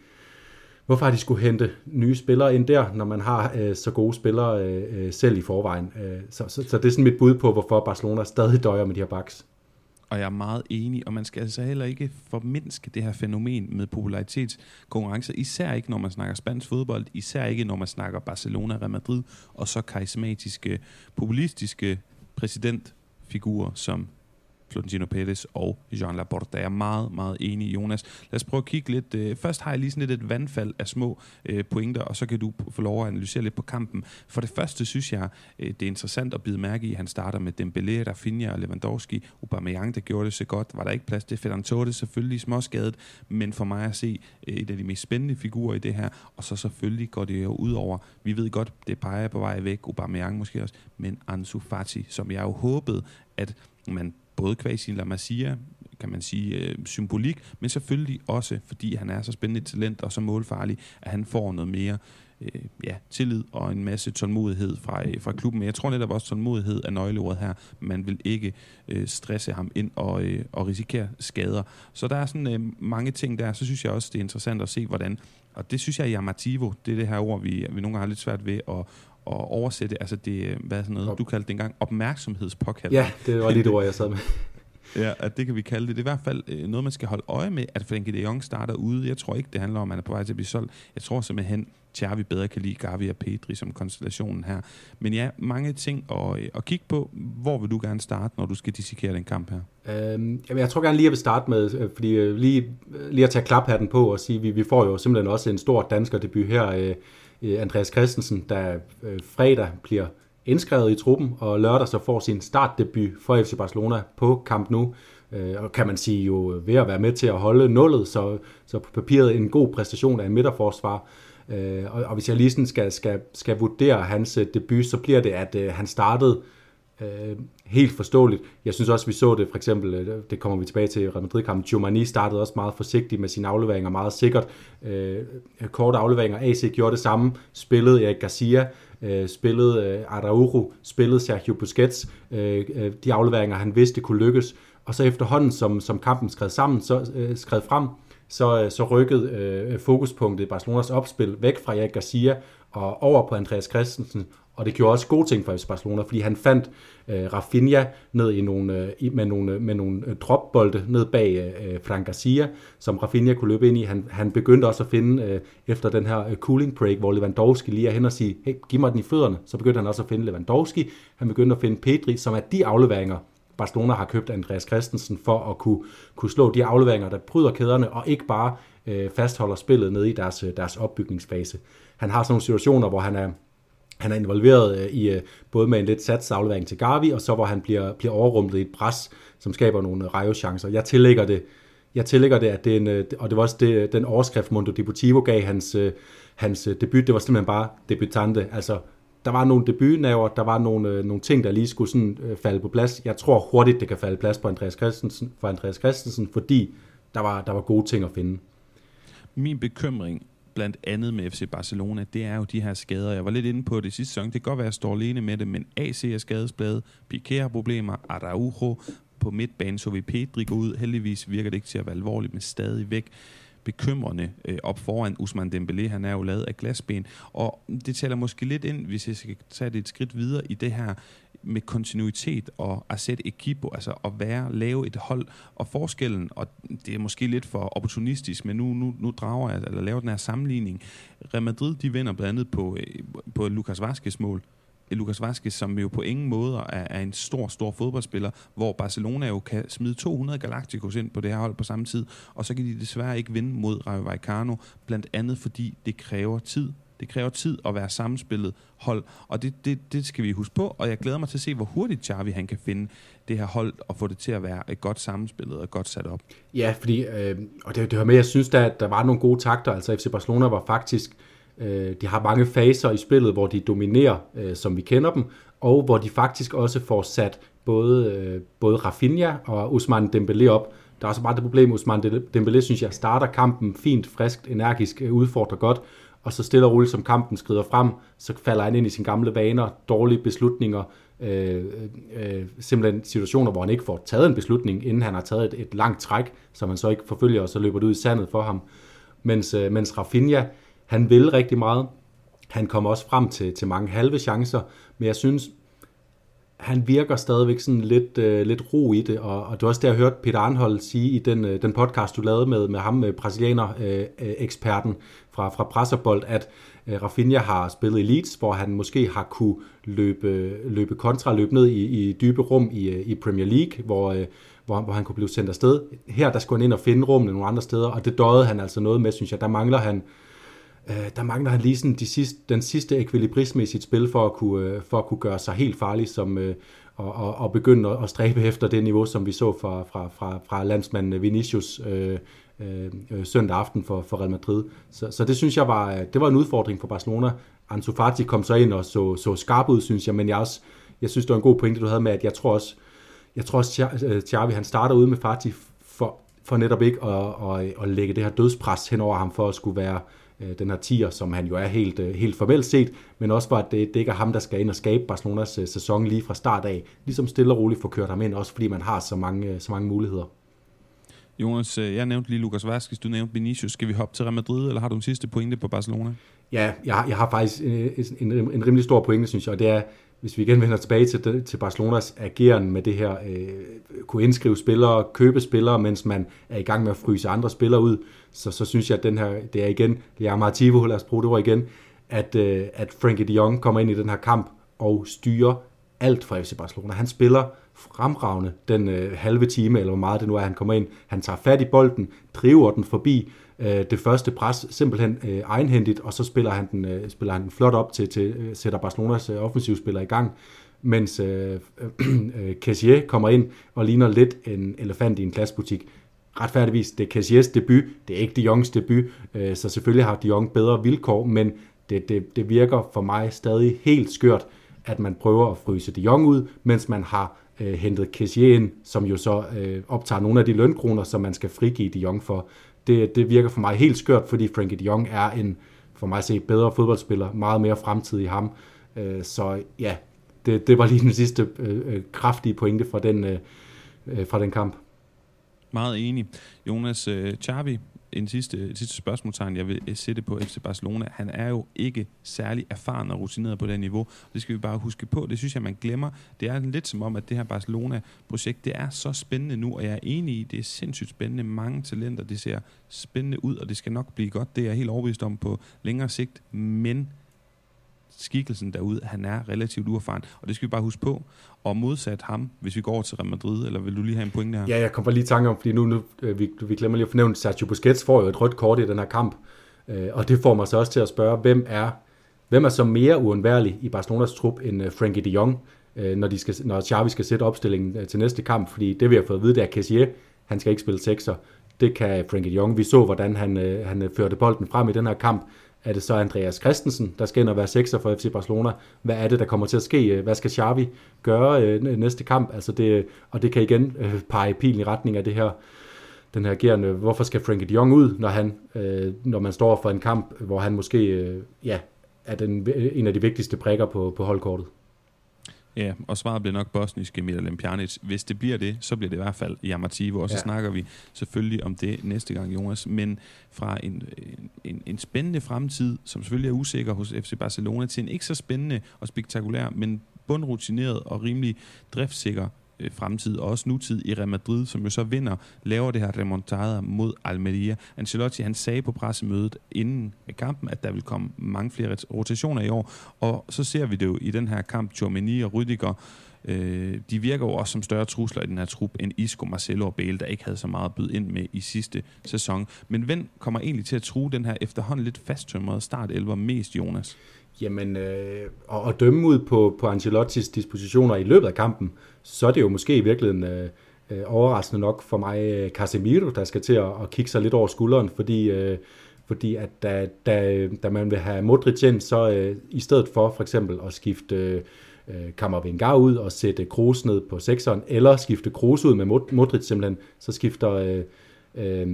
Hvorfor har de skulle hente nye spillere ind der, når man har øh, så gode spillere øh, selv i forvejen? Øh, så, så, så det er sådan mit bud på, hvorfor Barcelona stadig døjer med de her backs og jeg er meget enig, og man skal altså heller ikke formindske det her fænomen med popularitetskonkurrencer, især ikke når man snakker spansk fodbold, især ikke når man snakker Barcelona, Real Madrid, og så karismatiske, populistiske præsidentfigurer som Florentino Pérez og Jean Laporte. Der er meget, meget enig, Jonas. Lad os prøve at kigge lidt. Øh, først har jeg lige sådan lidt et vandfald af små øh, pointer, og så kan du få lov at analysere lidt på kampen. For det første synes jeg, øh, det er interessant at bide mærke i, at han starter med Dembélé, Rafinha og Lewandowski. Aubameyang, der gjorde det så godt. Var der ikke plads til Ferran Torres, selvfølgelig småskadet, men for mig at se øh, et af de mest spændende figurer i det her. Og så selvfølgelig går det jo ud over, vi ved godt, det peger på vej væk, Aubameyang måske også, men Ansu Fati, som jeg jo håbede, at man både quasi La Masia, kan man sige, øh, symbolik, men selvfølgelig også, fordi han er så spændende et talent og så målfarlig, at han får noget mere øh, ja, tillid og en masse tålmodighed fra, øh, fra klubben. Men jeg tror netop også, tålmodighed er nøgleordet her. Man vil ikke øh, stresse ham ind og, øh, og risikere skader. Så der er sådan øh, mange ting der. Så synes jeg også, det er interessant at se, hvordan og det synes jeg, Yamativo, det er det her ord, vi, vi nogle gange har lidt svært ved at, at oversætte, altså det, hvad er sådan noget, du kaldte det engang, opmærksomhedspåkaldelse. Ja, det var lige det ord, jeg sad med. ja, at det kan vi kalde det. Det er i hvert fald øh, noget, man skal holde øje med, at Frenkie de Jong starter ude. Jeg tror ikke, det handler om, at han er på vej til at blive solgt. Jeg tror simpelthen, Xavi bedre kan lide Gavi og Pedri som konstellationen her. Men ja, mange ting at, øh, at kigge på. Hvor vil du gerne starte, når du skal dissekere den kamp her? Øhm, jeg tror gerne lige, at vil starte med, øh, fordi lige, lige at tage klaphatten på og sige, vi, vi får jo simpelthen også en stor dansker debut her. Øh, Øh, Andreas Christensen, der øh, fredag bliver indskrevet i truppen, og lørdag så får sin startdebut for FC Barcelona på Camp Nou. Øh, og kan man sige jo ved at være med til at holde nullet, så, så på papiret en god præstation af en midterforsvar. Og, og hvis jeg lige sådan skal, skal, skal vurdere hans debut, så bliver det, at han startede øh, helt forståeligt. Jeg synes også, vi så det for eksempel, øh, det kommer vi tilbage til Real Madrid-kampen, Giovanni startede også meget forsigtigt med sine afleveringer, meget sikkert. Øh, korte afleveringer, AC gjorde det samme, spillede Erik Garcia, øh, spillede øh, Araujo, spillede Sergio Busquets, øh, øh, de afleveringer, han vidste kunne lykkes. Og så efterhånden, som, som kampen skred sammen, så øh, skred frem, så, øh, så rykkede øh, fokuspunktet Barcelonas opspil væk fra Erik Garcia og over på Andreas Christensen, og det gjorde også gode ting for FC Barcelona, fordi han fandt øh, Rafinha ned i nogle, øh, med nogle, øh, med nogle øh, dropbolde ned bag øh, øh, Frank Garcia, som Rafinha kunne løbe ind i. Han, han begyndte også at finde, øh, efter den her øh, cooling break, hvor Lewandowski lige er hen og siger, hey, giv mig den i fødderne, så begyndte han også at finde Lewandowski. Han begyndte at finde Pedri, som er de afleveringer, Barcelona har købt Andreas Christensen for at kunne, kunne slå de afleveringer, der bryder kæderne, og ikke bare øh, fastholder spillet nede i deres, øh, deres opbygningsfase. Han har sådan nogle situationer, hvor han er, han er involveret øh, i øh, både med en lidt sats aflevering til Gavi, og så hvor han bliver, bliver overrumlet i et pres, som skaber nogle øh, rejo-chancer. Jeg tillægger det, jeg tillægger det, at det er en, øh, og det var også det, den overskrift, Mondo Deportivo gav hans, øh, hans øh, debut, det var simpelthen bare debutante, altså der var nogle debutnaver, der var nogle, øh, nogle ting, der lige skulle sådan, øh, falde på plads. Jeg tror hurtigt, det kan falde plads på Andreas Christensen, for Andreas Christensen, fordi der var, der var gode ting at finde. Min bekymring blandt andet med FC Barcelona, det er jo de her skader. Jeg var lidt inde på det sidste sæson. Det kan godt være, at jeg står alene med det, men AC er skadesbladet, Piqué har problemer, Araujo på midtbanen, så vi Pedri går ud. Heldigvis virker det ikke til at være alvorligt, men stadig væk bekymrende øh, op foran Usman Dembélé. Han er jo lavet af glasben. Og det taler måske lidt ind, hvis jeg skal tage det et skridt videre i det her med kontinuitet og at sætte ekipo, altså at være, lave et hold. Og forskellen, og det er måske lidt for opportunistisk, men nu, nu, nu drager jeg, eller laver den her sammenligning. Real Madrid, de vinder blandt andet på, øh, på Lucas Vazquez mål. Lucas Vazquez, som jo på ingen måde er, er en stor, stor fodboldspiller, hvor Barcelona jo kan smide 200 Galacticos ind på det her hold på samme tid, og så kan de desværre ikke vinde mod Rayo Vallecano, blandt andet fordi det kræver tid. Det kræver tid at være samspillet hold, og det, det, det skal vi huske på, og jeg glæder mig til at se, hvor hurtigt Xavi han kan finde det her hold og få det til at være et godt samspillet og godt sat op. Ja, fordi, øh, og det, det var med, jeg synes, at der var nogle gode takter, altså FC Barcelona var faktisk Øh, Øh, de har mange faser i spillet, hvor de dominerer, øh, som vi kender dem, og hvor de faktisk også får sat både, øh, både Rafinha og Usman Dembélé op. Der er også bare det problem, Usman Dembélé, synes jeg, starter kampen fint, friskt, energisk, øh, udfordrer godt, og så stille og roligt, som kampen skrider frem, så falder han ind i sine gamle vaner, dårlige beslutninger, øh, øh, simpelthen situationer, hvor han ikke får taget en beslutning, inden han har taget et, et langt træk, som han så ikke forfølger, og så løber det ud i sandet for ham. Mens, øh, mens Rafinha, han vil rigtig meget. Han kommer også frem til, til mange halve chancer, men jeg synes, han virker stadigvæk sådan lidt, øh, lidt ro i det, og, og du har også der hørt Peter Arnhold sige i den, øh, den podcast, du lavede med, med ham, med brasilianer-eksperten øh, øh, øh fra, fra Presserbold, at øh, Rafinha har spillet i Leeds, hvor han måske har kunne løbe, løbe kontra, løbe ned i, i dybe rum i, øh, i Premier League, hvor, øh, hvor, hvor han kunne blive sendt afsted. Her der skulle han ind og finde rummene nogle andre steder, og det døde han altså noget med, synes jeg. Der mangler han, Øh, øh, der mangler han lige sådan de sidste, den sidste ekvilibrisme i sit spil for at kunne, øh, for at kunne gøre sig helt farlig som, øh, og, og, og begynde at, at stræbe efter det niveau, som vi så fra, fra, fra, fra landsmanden Vinicius øh, øh, søndag aften for, for Real Madrid. Så, så det synes jeg var, øh, det var en udfordring for Barcelona. Ansu Fati kom så ind og så, så skarp ud, synes jeg, men jeg, også, jeg synes, det var en god pointe, du havde med, at jeg tror også, jeg tror også, øh, Xavi, han starter ude med Fati for, for netop ikke at, at, at lægge det her dødspres hen over ham for at skulle være øh, den her tier, som han jo er helt, øh, helt formelt set, men også for, at det, det ikke er ham, der skal ind og skabe Barcelonas øh, sæson lige fra start af. Ligesom stille og roligt få kørt ham ind, også fordi man har så mange, øh, så mange muligheder. Jonas, øh, jeg nævnte lige Lukas Vazquez, du nævnte Vinicius. Skal vi hoppe til Real Madrid, eller har du en sidste pointe på Barcelona? Ja, jeg, jeg har faktisk en, en, en rimelig stor pointe, synes jeg, og det er, hvis vi igen vender tilbage til, til Barcelonas ageren med det her, øh, kunne indskrive spillere, købe spillere, mens man er i gang med at fryse andre spillere ud, så, så synes jeg, at den her, det er igen, det er Martivo, lad os bruge det ord igen, at, øh, at Frankie de Jong kommer ind i den her kamp og styrer alt fra FC Barcelona. Han spiller fremragende den øh, halve time, eller hvor meget det nu er, han kommer ind. Han tager fat i bolden, driver den forbi øh, det første pres, simpelthen øh, egenhændigt, og så spiller han den, øh, spiller han den flot op til, til øh, sætter Barcelonas øh, offensivspiller i gang, mens øh, øh, Cassier kommer ind og ligner lidt en elefant i en glasbutik retfærdigvis, det er Cassiers debut, det er ikke de Jongs debut, øh, så selvfølgelig har de Jong bedre vilkår, men det, det, det virker for mig stadig helt skørt, at man prøver at fryse de Jong ud, mens man har øh, hentet Cassier ind, som jo så øh, optager nogle af de lønkroner, som man skal frigive de Jong for. Det, det virker for mig helt skørt, fordi Frankie de Jong er en, for mig at se, bedre fodboldspiller, meget mere fremtid i ham. Øh, så ja, det, det var lige den sidste øh, øh kraftige pointe fra den, øh, øh, fra den kamp. Meget enig. Jonas øh, Xavi, en sidste, et sidste spørgsmålstegn, jeg vil øh, sætte på FC Barcelona. Han er jo ikke særlig erfaren og rutineret på det niveau. Det skal vi bare huske på. Det synes jeg, man glemmer. Det er lidt som om, at det her Barcelona-projekt, det er så spændende nu, og jeg er enig i, det er sindssygt spændende. Mange talenter, det ser spændende ud, og det skal nok blive godt. Det er jeg helt overbevist om på længere sigt. Men skikkelsen derude, han er relativt uerfaren, og det skal vi bare huske på. Og modsat ham, hvis vi går over til Real Madrid, eller vil du lige have en pointe her? Ja, jeg kommer lige i tanke om, fordi nu, nu øh, vi, vi glemmer lige at fornævne, Sergio Busquets får jo et rødt kort i den her kamp, øh, og det får mig så også til at spørge, hvem er, hvem er så mere uundværlig i Barcelonas trup end øh, Frankie de Jong, når, de skal, når Xavi skal sætte opstillingen til næste kamp, fordi det vi har fået at vide, det er Kessier, han skal ikke spille sekser, det kan Frankie de Jong. Vi så, hvordan han, han førte bolden frem i den her kamp, er det så Andreas Christensen, der skal ind og være sekser for FC Barcelona? Hvad er det, der kommer til at ske? Hvad skal Xavi gøre øh, næste kamp? Altså det, og det kan igen øh, pege pilen i retning af det her den her gerne. hvorfor skal Frankie de Jong ud, når, han, øh, når man står for en kamp, hvor han måske øh, ja, er den, en af de vigtigste prikker på, på holdkortet? Ja, og svaret bliver nok bosniske Milan Pjanic. Hvis det bliver det, så bliver det i hvert fald Yamativo, og så ja. snakker vi selvfølgelig om det næste gang, Jonas. Men fra en, en, en spændende fremtid, som selvfølgelig er usikker hos FC Barcelona, til en ikke så spændende og spektakulær, men bundrutineret og rimelig driftssikker øh, fremtid og også nutid i Real Madrid, som jo så vinder, laver det her remontada mod Almeria. Ancelotti han sagde på pressemødet inden øh, kampen, at der vil komme mange flere rotationer i år, og så ser vi det jo i den her kamp, Tchouameni og Rüdiger, øh, de virker jo også som større trusler i den her trup end Isco, Marcelo og Bale, der ikke havde så meget at byde ind med i sidste sæson. Men hvem kommer egentlig til at true den her efterhånden lidt fasttømrede startelver mest, Jonas? Jamen, øh, og og dømme ud på, på Ancelottis dispositioner i løbet af kampen, så er det jo måske i virkeligheden øh, øh, overraskende nok for mig øh, Casemiro, der skal til at, at kigge sig lidt over skulderen, fordi, øh, fordi at da, da, da man vil have Modric ind, så øh, i stedet for for eksempel at skifte øh, Kammervengar ud og sætte Kroos ned på sekseren, eller skifte Kroos ud med Modric simpelthen, så skifter... Øh, øh,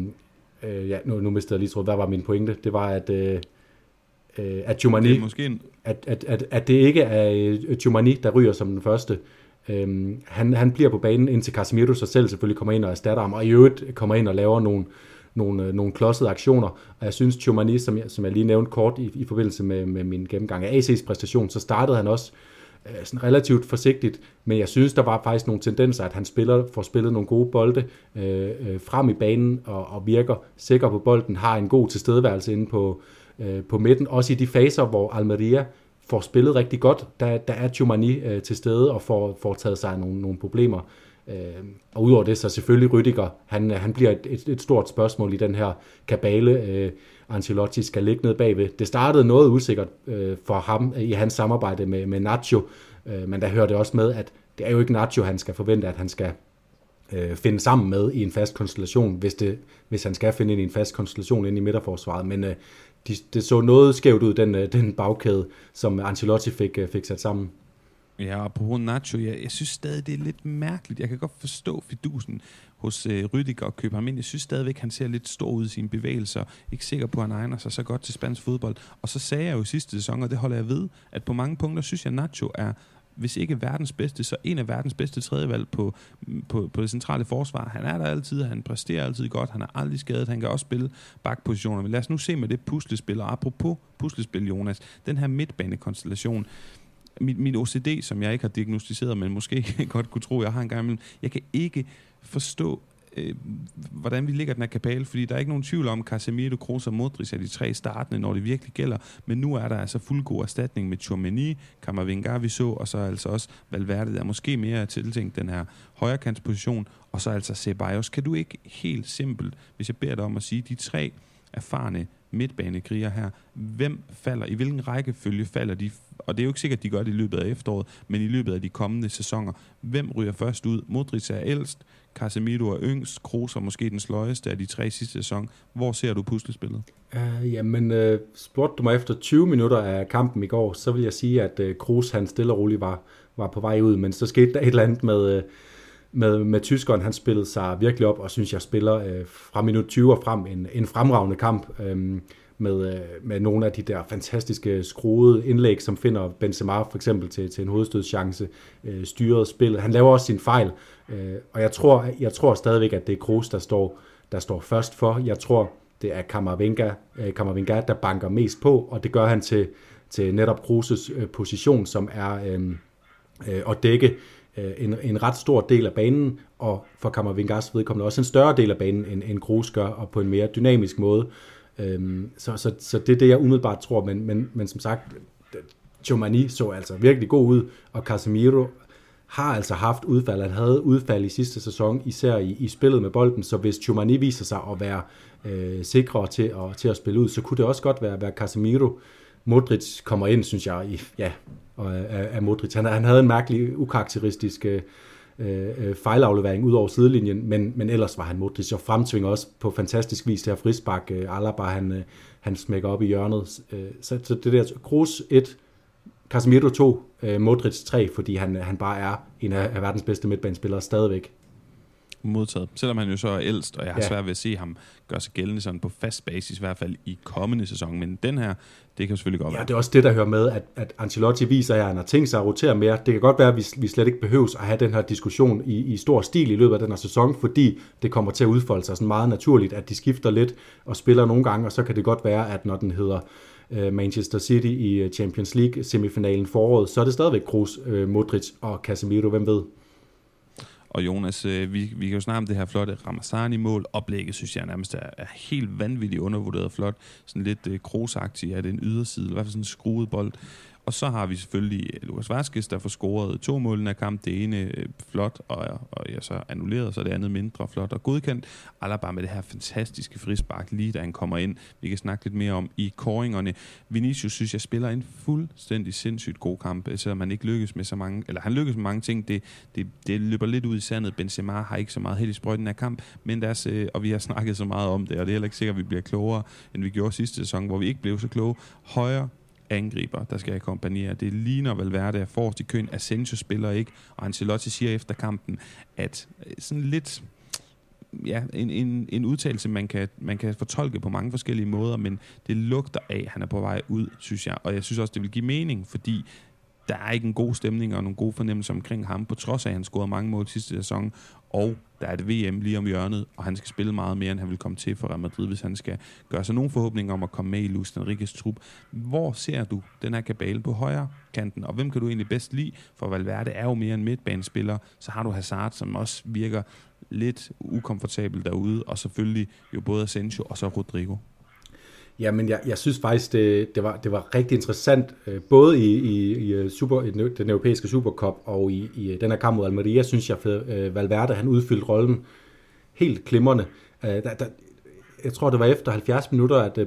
øh, ja, nu, nu mistede jeg lige tråd, hvad var min pointe? Det var, at... Øh, øh, at Jumani, måske en... at, at, at, at det ikke er Jumani, der ryger som den første. Øhm, han, han bliver på banen, indtil Casemiro sig selv selvfølgelig kommer ind og erstatter ham, og i øvrigt kommer ind og laver nogle, nogle, øh, nogle klodsede aktioner. Og jeg synes, Chumani, som jeg, som jeg lige nævnte kort i, i forbindelse med, med min gennemgang af AC's præstation, så startede han også øh, sådan relativt forsigtigt, men jeg synes, der var faktisk nogle tendenser, at han spiller, får spillet nogle gode bolde øh, øh, frem i banen og, og virker sikker på bolden, har en god tilstedeværelse inde på, øh, på midten, også i de faser, hvor Almeria får spillet rigtig godt, der, der er Tjumani øh, til stede og får, får taget sig nogle, nogle problemer. Øh, og udover det, så selvfølgelig Rydiger, han, han bliver et, et, et stort spørgsmål i den her kabale, øh, Ancelotti skal ligge ned bagved. Det startede noget usikkert øh, for ham øh, i hans samarbejde med, med Nacho, øh, men der hører det også med, at det er jo ikke Nacho, han skal forvente, at han skal øh, finde sammen med i en fast konstellation, hvis, det, hvis han skal finde ind i en fast konstellation ind i midterforsvaret. Men øh, de, det så noget skævt ud, den, øh, den bagkæde, som Ancelotti fik, øh, fik sat sammen. Ja, og på Nacho, jeg, jeg synes stadig, det er lidt mærkeligt. Jeg kan godt forstå fidusen hos øh, Rydiger og købe ham ind. Jeg synes stadigvæk, han ser lidt stor ud i sine bevægelser. Ikke sikker på, at han egner sig så godt til spansk fodbold. Og så sagde jeg jo sidste sæson, og det holder jeg ved, at på mange punkter synes jeg, Nacho er hvis ikke verdens bedste, så en af verdens bedste tredjevalg på, på, på det centrale forsvar. Han er der altid, han præsterer altid godt, han er aldrig skadet, han kan også spille bakpositioner. Men lad os nu se med det puslespil, og apropos puslespil, Jonas, den her midtbanekonstellation, min, min OCD, som jeg ikke har diagnostiseret, men måske godt kunne tro, jeg har en gang imellem, jeg kan ikke forstå, øh, hvordan vi ligger den her kapale, fordi der er ikke nogen tvivl om, Casemiro, Kroos og Modric er de tre startende, når det virkelig gælder, men nu er der altså fuldgod erstatning med Tchouameni, Kammervengar, vi så, og så altså også Valverde, der måske mere tiltænkt den her højrekantsposition, og så altså Ceballos. Kan du ikke helt simpelt, hvis jeg beder dig om at sige, de tre erfarne midtbanekriger her, hvem falder, i hvilken rækkefølge falder de, og det er jo ikke sikkert, at de gør det i løbet af efteråret, men i løbet af de kommende sæsoner. Hvem ryger først ud? Modric er ældst, Casemiro er yngst, Kroos er måske den sløjeste af de tre sidste sæson. Hvor ser du puslespillet? Uh, jamen, uh, spurgte du mig efter 20 minutter af kampen i går, så vil jeg sige, at uh, Kroos han stille og roligt var, var på vej ud, men så skete der et eller andet med, uh, med, med tyskeren. Han spillede sig virkelig op, og synes jeg spiller uh, fra minut 20 og frem en, en fremragende kamp. Uh, med, øh, med nogle af de der fantastiske skruede indlæg, som finder Benzema for eksempel til, til en hovedstødschance, øh, styret spillet. Han laver også sin fejl, øh, og jeg tror, jeg tror stadigvæk, at det er Kroos, der står, der står først for. Jeg tror, det er Kammervenga, øh, Kammervenga, der banker mest på, og det gør han til, til netop Kroos' øh, position, som er øh, øh, at dække øh, en, en ret stor del af banen, og for Kammervengas vedkommende også en større del af banen, end, end Kroos gør, og på en mere dynamisk måde. Øhm, så, så, så det er det, jeg umiddelbart tror, men, men, men som sagt, Chomani så altså virkelig god ud, og Casemiro har altså haft udfald. Han havde udfald i sidste sæson, især i, i spillet med bolden, så hvis Giovanni viser sig at være øh, sikrere til at, til at spille ud, så kunne det også godt være, være Casemiro. Modric kommer ind, synes jeg, i, ja, og af, af Modric. Han, han havde en mærkelig, ukarakteristisk øh, Øh, øh, fejlaflevering ud over sidelinjen, men, men ellers var han Modric og fremtvinger også på fantastisk vis det her frisbak. Øh, Alaba, han, øh, han smækker op i hjørnet. Øh, så, så det der, Kroos 1, Casemiro 2, øh, Modric 3, fordi han, han bare er en af, af verdens bedste midtbanespillere stadigvæk modtaget. Selvom han jo så er ældst, og jeg har ja. svært ved at se ham gøre sig gældende sådan på fast basis, i hvert fald i kommende sæson. Men den her, det kan selvfølgelig godt ja, være. det er også det, der hører med, at, at Ancelotti viser, at han har tænkt sig at rotere mere. Det kan godt være, at vi, vi slet ikke behøves at have den her diskussion i, i stor stil i løbet af den her sæson, fordi det kommer til at udfolde sig sådan meget naturligt, at de skifter lidt og spiller nogle gange, og så kan det godt være, at når den hedder øh, Manchester City i øh, Champions League semifinalen foråret, så er det stadigvæk Kroos, øh, Modric og Casemiro, hvem ved. Og Jonas, øh, vi, vi kan jo snakke om det her flotte Ramazani-mål. Oplægget synes jeg nærmest er, er helt vanvittigt undervurderet flot. Sådan lidt øh, krosagtigt er det en yderside, i hvert fald sådan en skruet bold. Og så har vi selvfølgelig øh, Lukas Vaskes, der får scoret to mål af kamp. Det ene øh, flot, og, og ja, så annulleret, så det andet mindre flot og godkendt. Alaba med det her fantastiske frispark, lige da han kommer ind. Vi kan snakke lidt mere om i koringerne. Vinicius synes jeg spiller en fuldstændig sindssygt god kamp, øh, selvom han ikke lykkes med så mange, eller han lykkes med mange ting. Det, det, det løber lidt ud i sandet. Benzema har ikke så meget held i sprøjten af kamp, men deres, og vi har snakket så meget om det, og det er heller ikke sikkert, at vi bliver klogere, end vi gjorde sidste sæson, hvor vi ikke blev så kloge. Højre angriber, der skal akkompagnere. Det ligner Valverde er forrest i køen. Asensio spiller ikke, og Ancelotti siger efter kampen, at øh, sådan lidt ja, en, en, en udtalelse, man kan, man kan fortolke på mange forskellige måder, men det lugter af, at han er på vej ud, synes jeg. Og jeg synes også, det vil give mening, fordi der er ikke en god stemning og nogle gode fornemmelser omkring ham, på trods af, at han scorede mange mål sidste sæson, og der er et VM lige om hjørnet, og han skal spille meget mere, end han vil komme til for Real Madrid, hvis han skal gøre sig nogle forhåbninger om at komme med i Luis Enriquez trup. Hvor ser du den her kabale på højre kanten, og hvem kan du egentlig bedst lide? For Valverde er jo mere en midtbanespiller, så har du Hazard, som også virker lidt ukomfortabel derude, og selvfølgelig jo både Asensio og så Rodrigo. Ja, men jeg, jeg synes faktisk, det, det, var, det var rigtig interessant, øh, både i, i, i, øh, super, i den europæiske Supercup og i, i øh, den her kamp mod Almeria, synes jeg, at Valverde han udfyldte rollen helt klimrende. Der, der, jeg tror, det var efter 70 minutter, at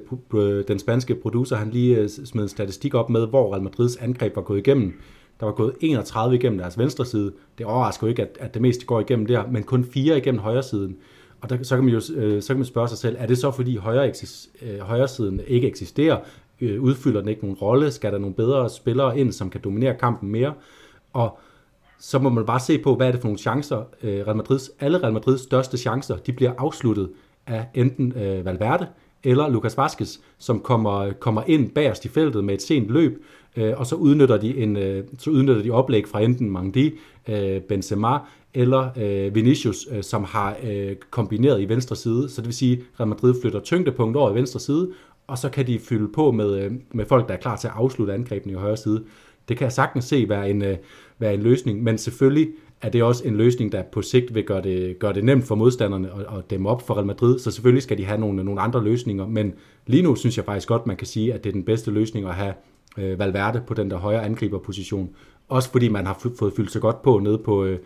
den spanske producer han lige smed en statistik op med, hvor Real Madrids angreb var gået igennem. Der var gået 31 igennem deres venstre side. Det overrasker jo ikke, at, at det meste går igennem der, men kun fire igennem højre siden. Og der, så, kan man jo øh, så kan man spørge sig selv, er det så fordi højre, eksis, øh, højre siden ikke eksisterer? Øh, udfylder den ikke nogen rolle? Skal der nogle bedre spillere ind, som kan dominere kampen mere? Og så må man bare se på, hvad er det for nogle chancer. Real Madrids, alle Real Madrids største chancer, de bliver afsluttet af enten øh, Valverde eller Lucas Vazquez, som kommer, kommer ind bagerst i feltet med et sent løb, øh, og så udnytter de en øh, så udnytter de oplæg fra enten Mangdi, øh, Benzema eller øh, Vinicius, øh, som har øh, kombineret i venstre side. Så det vil sige, at Real Madrid flytter tyngdepunkt over i venstre side, og så kan de fylde på med, øh, med folk, der er klar til at afslutte angrebene i højre side. Det kan jeg sagtens se være en, øh, være en løsning, men selvfølgelig er det også en løsning, der på sigt vil gøre det, gøre det nemt for modstanderne at, at dæmme op for Real Madrid, så selvfølgelig skal de have nogle, nogle andre løsninger, men lige nu synes jeg faktisk godt, man kan sige, at det er den bedste løsning at have øh, Valverde på den der højre angriberposition. Også fordi man har fået fyldt sig godt på nede på, øh,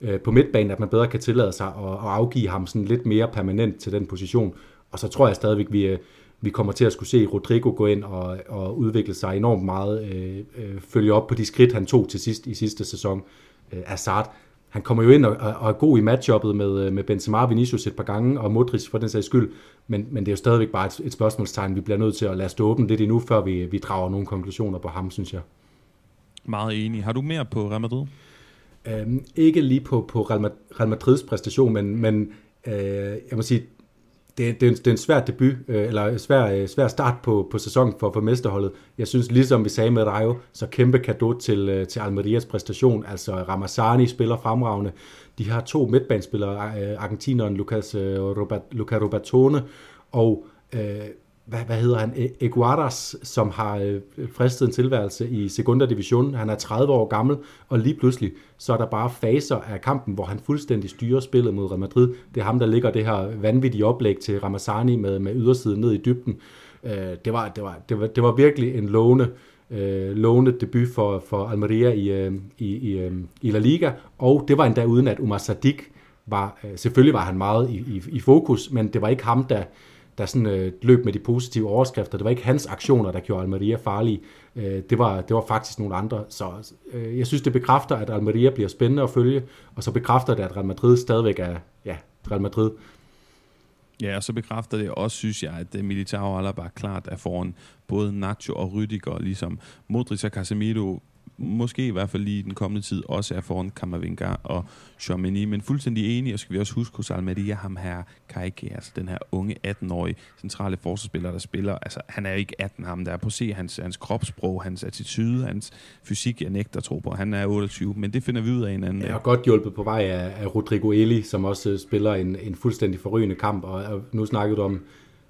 øh, på midtbanen, at man bedre kan tillade sig at, at afgive ham sådan lidt mere permanent til den position. Og så tror jeg stadigvæk, vi, øh, vi kommer til at skulle se Rodrigo gå ind og, og udvikle sig enormt meget, øh, øh, følge op på de skridt, han tog til sidst i sidste sæson. Øh, Hazard, han kommer jo ind og, og er god i matchuppet med, øh, med Benzema og Vinicius et par gange, og Modric for den sags skyld, men, men det er jo stadigvæk bare et, et spørgsmålstegn, vi bliver nødt til at lade stå åbent lidt endnu, før vi, vi drager nogle konklusioner på ham, synes jeg. Meget enig. Har du mere på Real Madrid? Øhm, ikke lige på, på Real Madrids præstation, men, men øh, jeg må sige, det, det, er en, det er en svær debut, øh, eller svær, øh, svær start på, på sæsonen for, for mesterholdet. Jeg synes, ligesom vi sagde med Rayo, så kæmpe kado til, øh, til Almerias præstation. Altså Ramazani spiller fremragende. De har to midtbanespillere, øh, argentineren Lucas, øh, Robert, Luca Robertone og øh, hvad, hvad hedder han, e-, Eguardas, som har øh, fristet en tilværelse i Segunda Division. Han er 30 år gammel, og lige pludselig, så er der bare faser af kampen, hvor han fuldstændig styrer spillet mod Real Madrid. Det er ham, der ligger det her vanvittige oplæg til Ramazani med, med ydersiden ned i dybden. Øh, det, var, det, var, det, var, det var virkelig en lovende, øh, lovende debut for, for Almeria i, øh, i, i, øh, i La Liga, og det var endda uden, at Umar Sadik var, øh, selvfølgelig var han meget i, i, i fokus, men det var ikke ham, der der sådan øh, løb med de positive overskrifter. Det var ikke hans aktioner, der gjorde Almeria farlige. Øh, det, var, det var faktisk nogle andre. Så øh, jeg synes, det bekræfter, at Almeria bliver spændende at følge, og så bekræfter det, at Real Madrid stadigvæk er ja, Real Madrid. Ja, og så bekræfter det også, synes jeg, at øh, Militao Alaba klart er foran både Nacho og Rüdiger, ligesom Modric og Casemiro måske i hvert fald lige i den kommende tid også er foran Kammervinga og Chomini, men fuldstændig enige, og skal vi også huske hos Almeria, ham her Kaike, altså den her unge 18-årige centrale forsvarsspiller, der spiller, altså han er ikke 18 ham, der er. På se hans, hans kropssprog, hans attitude, hans fysik, jeg nægter tro på, han er 28, men det finder vi ud af en anden. Jeg har godt hjulpet på vej af, af Rodrigo Eli, som også spiller en, en fuldstændig forrygende kamp, og, nu snakkede du om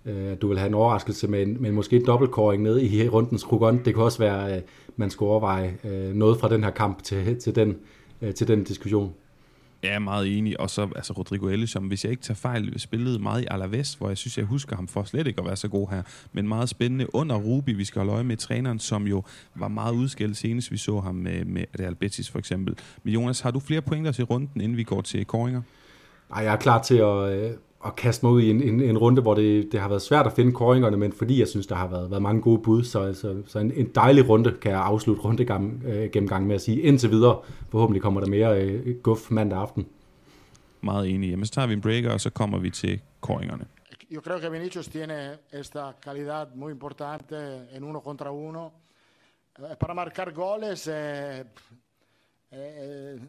at du vil have en overraskelse med, med måske en dobbeltkåring ned i rundens rugon. Det kan også være, at man skulle overveje øh, noget fra den her kamp til, til, den, øh, til den diskussion. Jeg er meget enig. Og så altså Rodrigo Ellis, som hvis jeg ikke tager fejl, spillede meget i Alaves, hvor jeg synes, jeg husker ham for slet ikke at være så god her. Men meget spændende under Rubi. Vi skal holde øje med træneren, som jo var meget udskilt senest. Vi så ham med, med Real Betis for eksempel. Men Jonas, har du flere pointer til runden, inden vi går til koringer? Nej, jeg er klar til at, at kaste mig ud i en, en, en runde, hvor det, det har været svært at finde koringerne, men fordi jeg synes, der har været, været mange gode bud, så, altså, så en, en dejlig runde kan jeg afslutte rundegang, øh, gennemgang med at sige indtil videre. Forhåbentlig kommer der mere øh, guf mandag aften. Meget enig. Jamen, så tager vi en breaker, og så kommer vi til koringerne. Yo creo que Vinicius tiene esta calidad muy importante en uno contra uno. Eh, para marcar goles, eh, eh,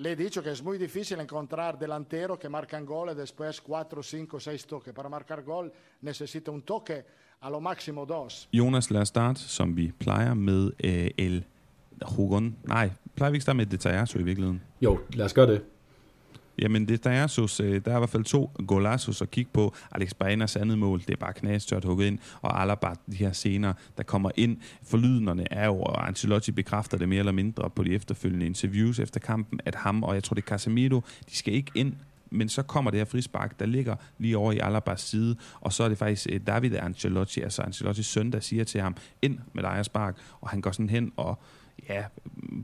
le he dicho que es muy difícil encontrar delantero que marcan gol y después 4, 5, 6 toques. Para marcar gol necesita un toque, a lo máximo dos. Jonas, lad os starte, som vi plejer, med øh, El Hugon. Nej, plejer vi ikke starte med Detajasso i virkeligheden? Jo, lad os gøre det. Jamen, det, der, er, så, øh, der er i hvert fald to golazos at kigge på. Alex Baenas andet mål, det er bare knastørt hugget ind, og Alaba, de her scener, der kommer ind. Forlydnerne er jo, og Ancelotti bekræfter det mere eller mindre på de efterfølgende interviews efter kampen, at ham, og jeg tror det er Casemiro, de skal ikke ind. Men så kommer det her frispark, der ligger lige over i Alabas side, og så er det faktisk øh, David Ancelotti, altså Ancelottis søn, der siger til ham, ind med dig spark, og han går sådan hen og ja,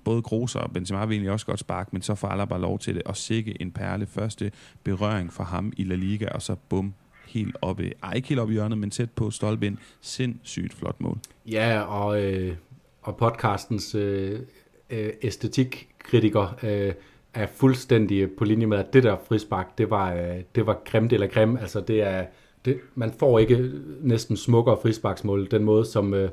både Kroos og Benzema vil egentlig også godt sparke, men så får Alaba lov til det, og sikke en perle. Første berøring for ham i La Liga, og så bum, helt oppe, ej ikke helt oppe i hjørnet, men tæt på stolpen. Sindssygt flot mål. Ja, og, øh, og podcastens øh, øh, æstetikkritiker øh, er fuldstændig på linje med, at det der frispark, det var, øh, det var grimt eller grim. Altså det er, det, man får ikke næsten smukkere frisparksmål, den måde, som, øh,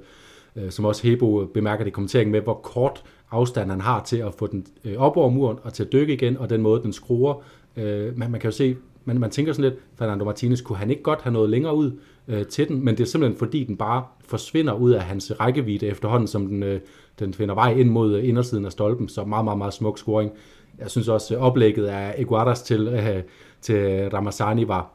øh, som også Hebo bemærker i kommenteringen med, hvor kort afstand han har til at få den øh, op over muren og til at dykke igen, og den måde, den skruer. Øh, man, man kan jo se, man, man tænker sådan lidt, Fernando Martinez, kunne han ikke godt have noget længere ud øh, til den, men det er simpelthen fordi, den bare forsvinder ud af hans rækkevidde efterhånden, som den, øh, den finder vej ind mod øh, indersiden af stolpen, så meget, meget, meget smuk scoring. Jeg synes også, at oplægget af Eguadas til, øh, til Ramazani var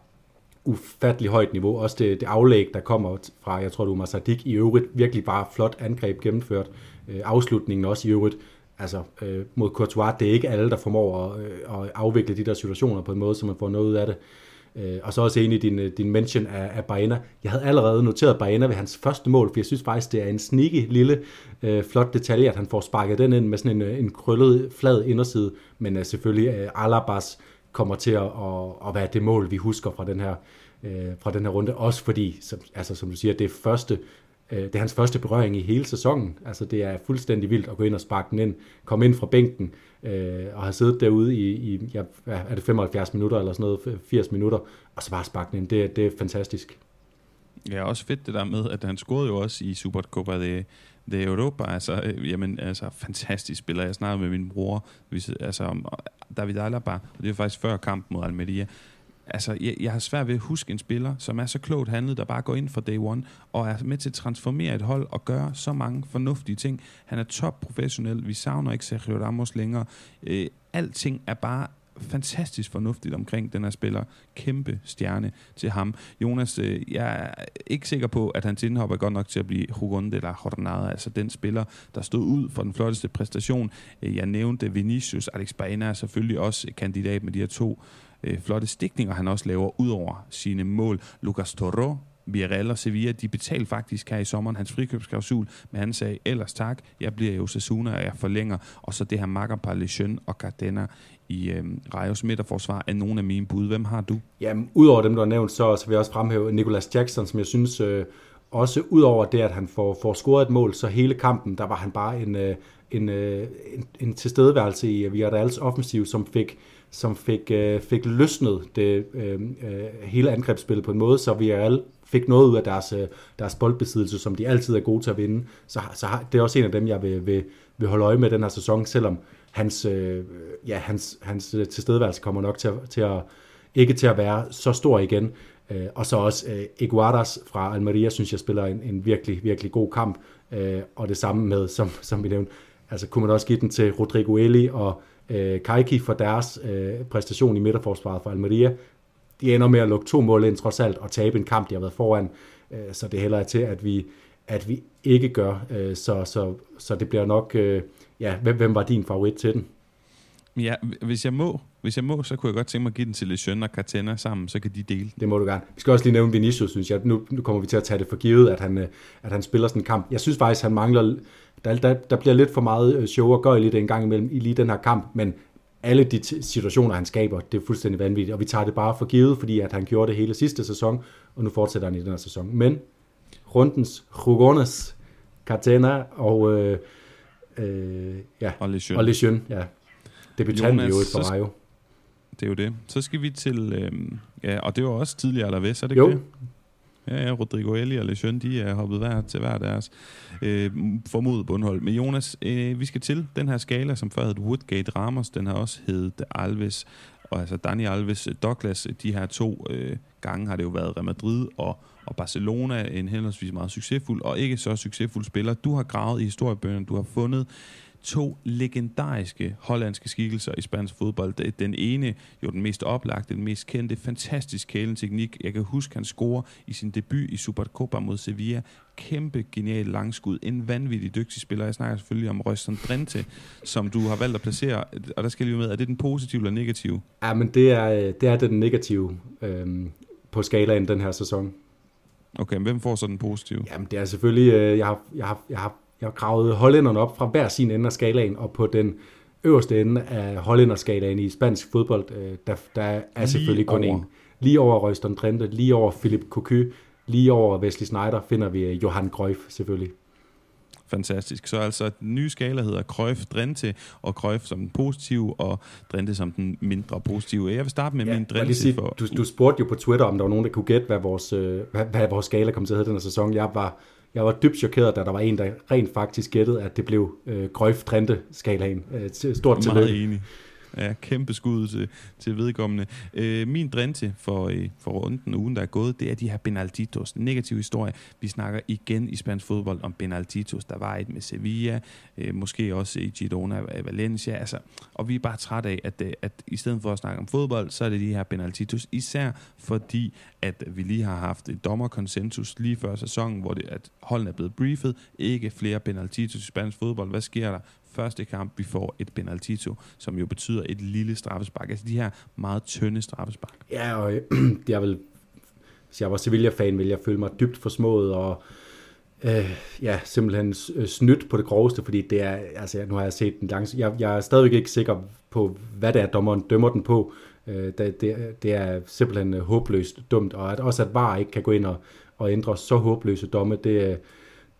ufattelig højt niveau. Også det, det aflæg, der kommer fra, jeg tror, du Umar Sadik, i øvrigt virkelig bare flot angreb gennemført. Øh, afslutningen også i øvrigt. Altså øh, mod Courtois, det er ikke alle, der formår at, øh, at afvikle de der situationer på en måde, så man får noget ud af det. Øh, og så også enig i din, øh, din mention af, af Baena. Jeg havde allerede noteret Baena ved hans første mål, for jeg synes faktisk, det er en sneaky lille øh, flot detalje, at han får sparket den ind med sådan en, øh, en krøllet, flad inderside. Men øh, selvfølgelig øh, Alabas kommer til at, at, at være det mål, vi husker fra den her, øh, fra den her runde. Også fordi, som, altså, som du siger, det er, første, øh, det er hans første berøring i hele sæsonen. Altså, det er fuldstændig vildt at gå ind og sparke den ind, komme ind fra bænken øh, og have siddet derude i, i ja, er det 75 minutter eller sådan noget, 80 minutter, og så bare sparke den ind. Det, det er fantastisk. Ja, også fedt det der med, at han scorede jo også i Supercopa de, de Europa. Altså, øh, jamen, altså, fantastisk spiller. Jeg snakkede med min bror, hvis, altså, om David Alaba, og det var faktisk før kampen mod Almeria. Altså, jeg, jeg har svært ved at huske en spiller, som er så klogt handlet, der bare går ind for day one, og er med til at transformere et hold og gøre så mange fornuftige ting. Han er top professionel. Vi savner ikke Sergio Ramos længere. Øh, alting er bare fantastisk fornuftigt omkring den her spiller. Kæmpe stjerne til ham. Jonas, øh, jeg er ikke sikker på, at hans indhop er godt nok til at blive Hugonde eller Jornada, altså den spiller, der stod ud for den flotteste præstation. Øh, jeg nævnte Vinicius, Alex Baena er selvfølgelig også kandidat med de her to øh, flotte stikninger, han også laver ud over sine mål. Lucas Toro, Villarreal og Sevilla, de betalte faktisk her i sommeren hans frikøbsklausul, men han sagde, ellers tak, jeg bliver jo Sassuna, og jeg forlænger, og så det her Makapar, Lejeune og Cardena i øh, Rejos midterforsvar er nogle af mine bud. Hvem har du? Jamen, udover dem, du har nævnt, så, så vil jeg også fremhæve Nicolas Jackson, som jeg synes, øh, også udover det, at han får, får scoret et mål, så hele kampen, der var han bare en, øh, en, øh, en, en tilstedeværelse i Villarreals offensiv, som fik, som fik, øh, fik løsnet det øh, øh hele angrebsspillet på en måde, så Villarreal fik noget ud af deres, øh, deres boldbesiddelse, som de altid er gode til at vinde. Så, så det er også en af dem, jeg vil, vil, vil holde øje med den her sæson, selvom hans, øh, ja, hans, hans øh, tilstedeværelse kommer nok til at, til at ikke til at være så stor igen. Øh, og så også øh, Iguadas fra Almeria, synes jeg spiller en, en virkelig, virkelig god kamp. Øh, og det samme med, som, som vi nævnte, altså kunne man også give den til Rodrigo Eli og øh, Kaiki for deres øh, præstation i midterforsvaret for Almeria. De ender med at lukke to mål ind trods alt og tabe en kamp, de har været foran. Øh, så det heller er til, at vi, at vi ikke gør. Øh, så, så, så det bliver nok... Øh, ja, hvem, hvem var din favorit til den? Ja, hvis jeg må, hvis jeg må, så kunne jeg godt tænke mig at give den til Lejeune og Cartena sammen, så kan de dele Det må du gerne. Vi skal også lige nævne Vinicius, synes jeg. Nu, nu kommer vi til at tage det for givet, at han, øh, at han spiller sådan en kamp. Jeg synes faktisk, han mangler... Der, der, der bliver lidt for meget øh, show og gøj lidt en gang imellem i lige den her kamp, men alle de situationer, han skaber, det er fuldstændig vanvittigt, og vi tager det bare for givet, fordi at han gjorde det hele sidste sæson, og nu fortsætter han i den her sæson. Men rundens Rugones, Cartena og, øh, øh, ja, og Lejeune. Ja. Debutanten jo for mig jo. Det er jo det. Så skal vi til, øh, ja, og det var også tidligere Alaves, er det jo. ikke det? Ja, ja, Rodrigo Eli og Lejeune, de er hoppet hver til hver deres øh, formodet bundhold. Men Jonas, øh, vi skal til den her skala, som før hed Woodgate Ramos, den har også heddet Alves, og altså Dani Alves Douglas, de her to øh, gange har det jo været Real Madrid og, og Barcelona, en henholdsvis meget succesfuld og ikke så succesfuld spiller. Du har gravet i historiebøgerne, du har fundet to legendariske hollandske skikkelser i spansk fodbold. Den ene, jo den mest oplagte, den mest kendte, fantastisk kælenteknik. Jeg kan huske, han scorer i sin debut i Supercopa mod Sevilla. Kæmpe, genial langskud. En vanvittig dygtig spiller. Jeg snakker selvfølgelig om Røston Drente, som du har valgt at placere. Og der skal lige med, er det den positive eller negative? Ja, men det er, det er den negative øhm, på skalaen den her sæson. Okay, men hvem får så den positive? Jamen, det er selvfølgelig, øh, jeg, har, jeg, har, jeg, har, jeg gravet hollænderne op fra hver sin ende af skalaen, og på den øverste ende af hollænderskalaen i spansk fodbold, øh, der, der er lige selvfølgelig kun en. Lige over Røston Drente, lige over Philip Cocu, lige over Wesley Snyder finder vi øh, Johan Cruyff selvfølgelig. Fantastisk. Så altså, den nye skala hedder Cruyff Drente, og Cruyff som den positive, og Drente som den mindre positive. Jeg vil starte med ja, min Drente. Sige, for... du, du spurgte jo på Twitter, om der var nogen, der kunne gætte, hvad vores, øh, hvad, hvad vores skala kom til at hedde den her sæson. Jeg var, jeg var dybt chokeret, da der var en, der rent faktisk gættede, at det blev øh, Cruyff Drente skalaen. Øh, stort tillykke. Meget enig. Ja, kæmpe skud til, til vedkommende. Øh, min drinte for, øh, for runden ugen, der er gået, det er de her Benalditos. En negativ historie. Vi snakker igen i spansk fodbold om Benalditos. Der var et med Sevilla, øh, måske også i Girona Valencia. Altså, og vi er bare træt af, at, øh, at i stedet for at snakke om fodbold, så er det de her Benalditos. Især fordi, at vi lige har haft et dommerkonsensus lige før sæsonen, hvor det, at holdene er blevet briefet. Ikke flere Benalditos i spansk fodbold. Hvad sker der? Første kamp, vi får et penaltito, som jo betyder et lille straffespark. Altså de her meget tynde straffespark. Ja, og jeg vil, hvis jeg var Sevilla-fan, ville jeg føle mig dybt forsmået og øh, ja, simpelthen øh, snydt på det groveste, fordi det er, altså nu har jeg set den langs, jeg, jeg er stadigvæk ikke sikker på, hvad det er, dommeren dømmer den på. Øh, det, det, det er simpelthen øh, håbløst dumt, og at også at VAR ikke kan gå ind og, og ændre så håbløse domme, det, øh,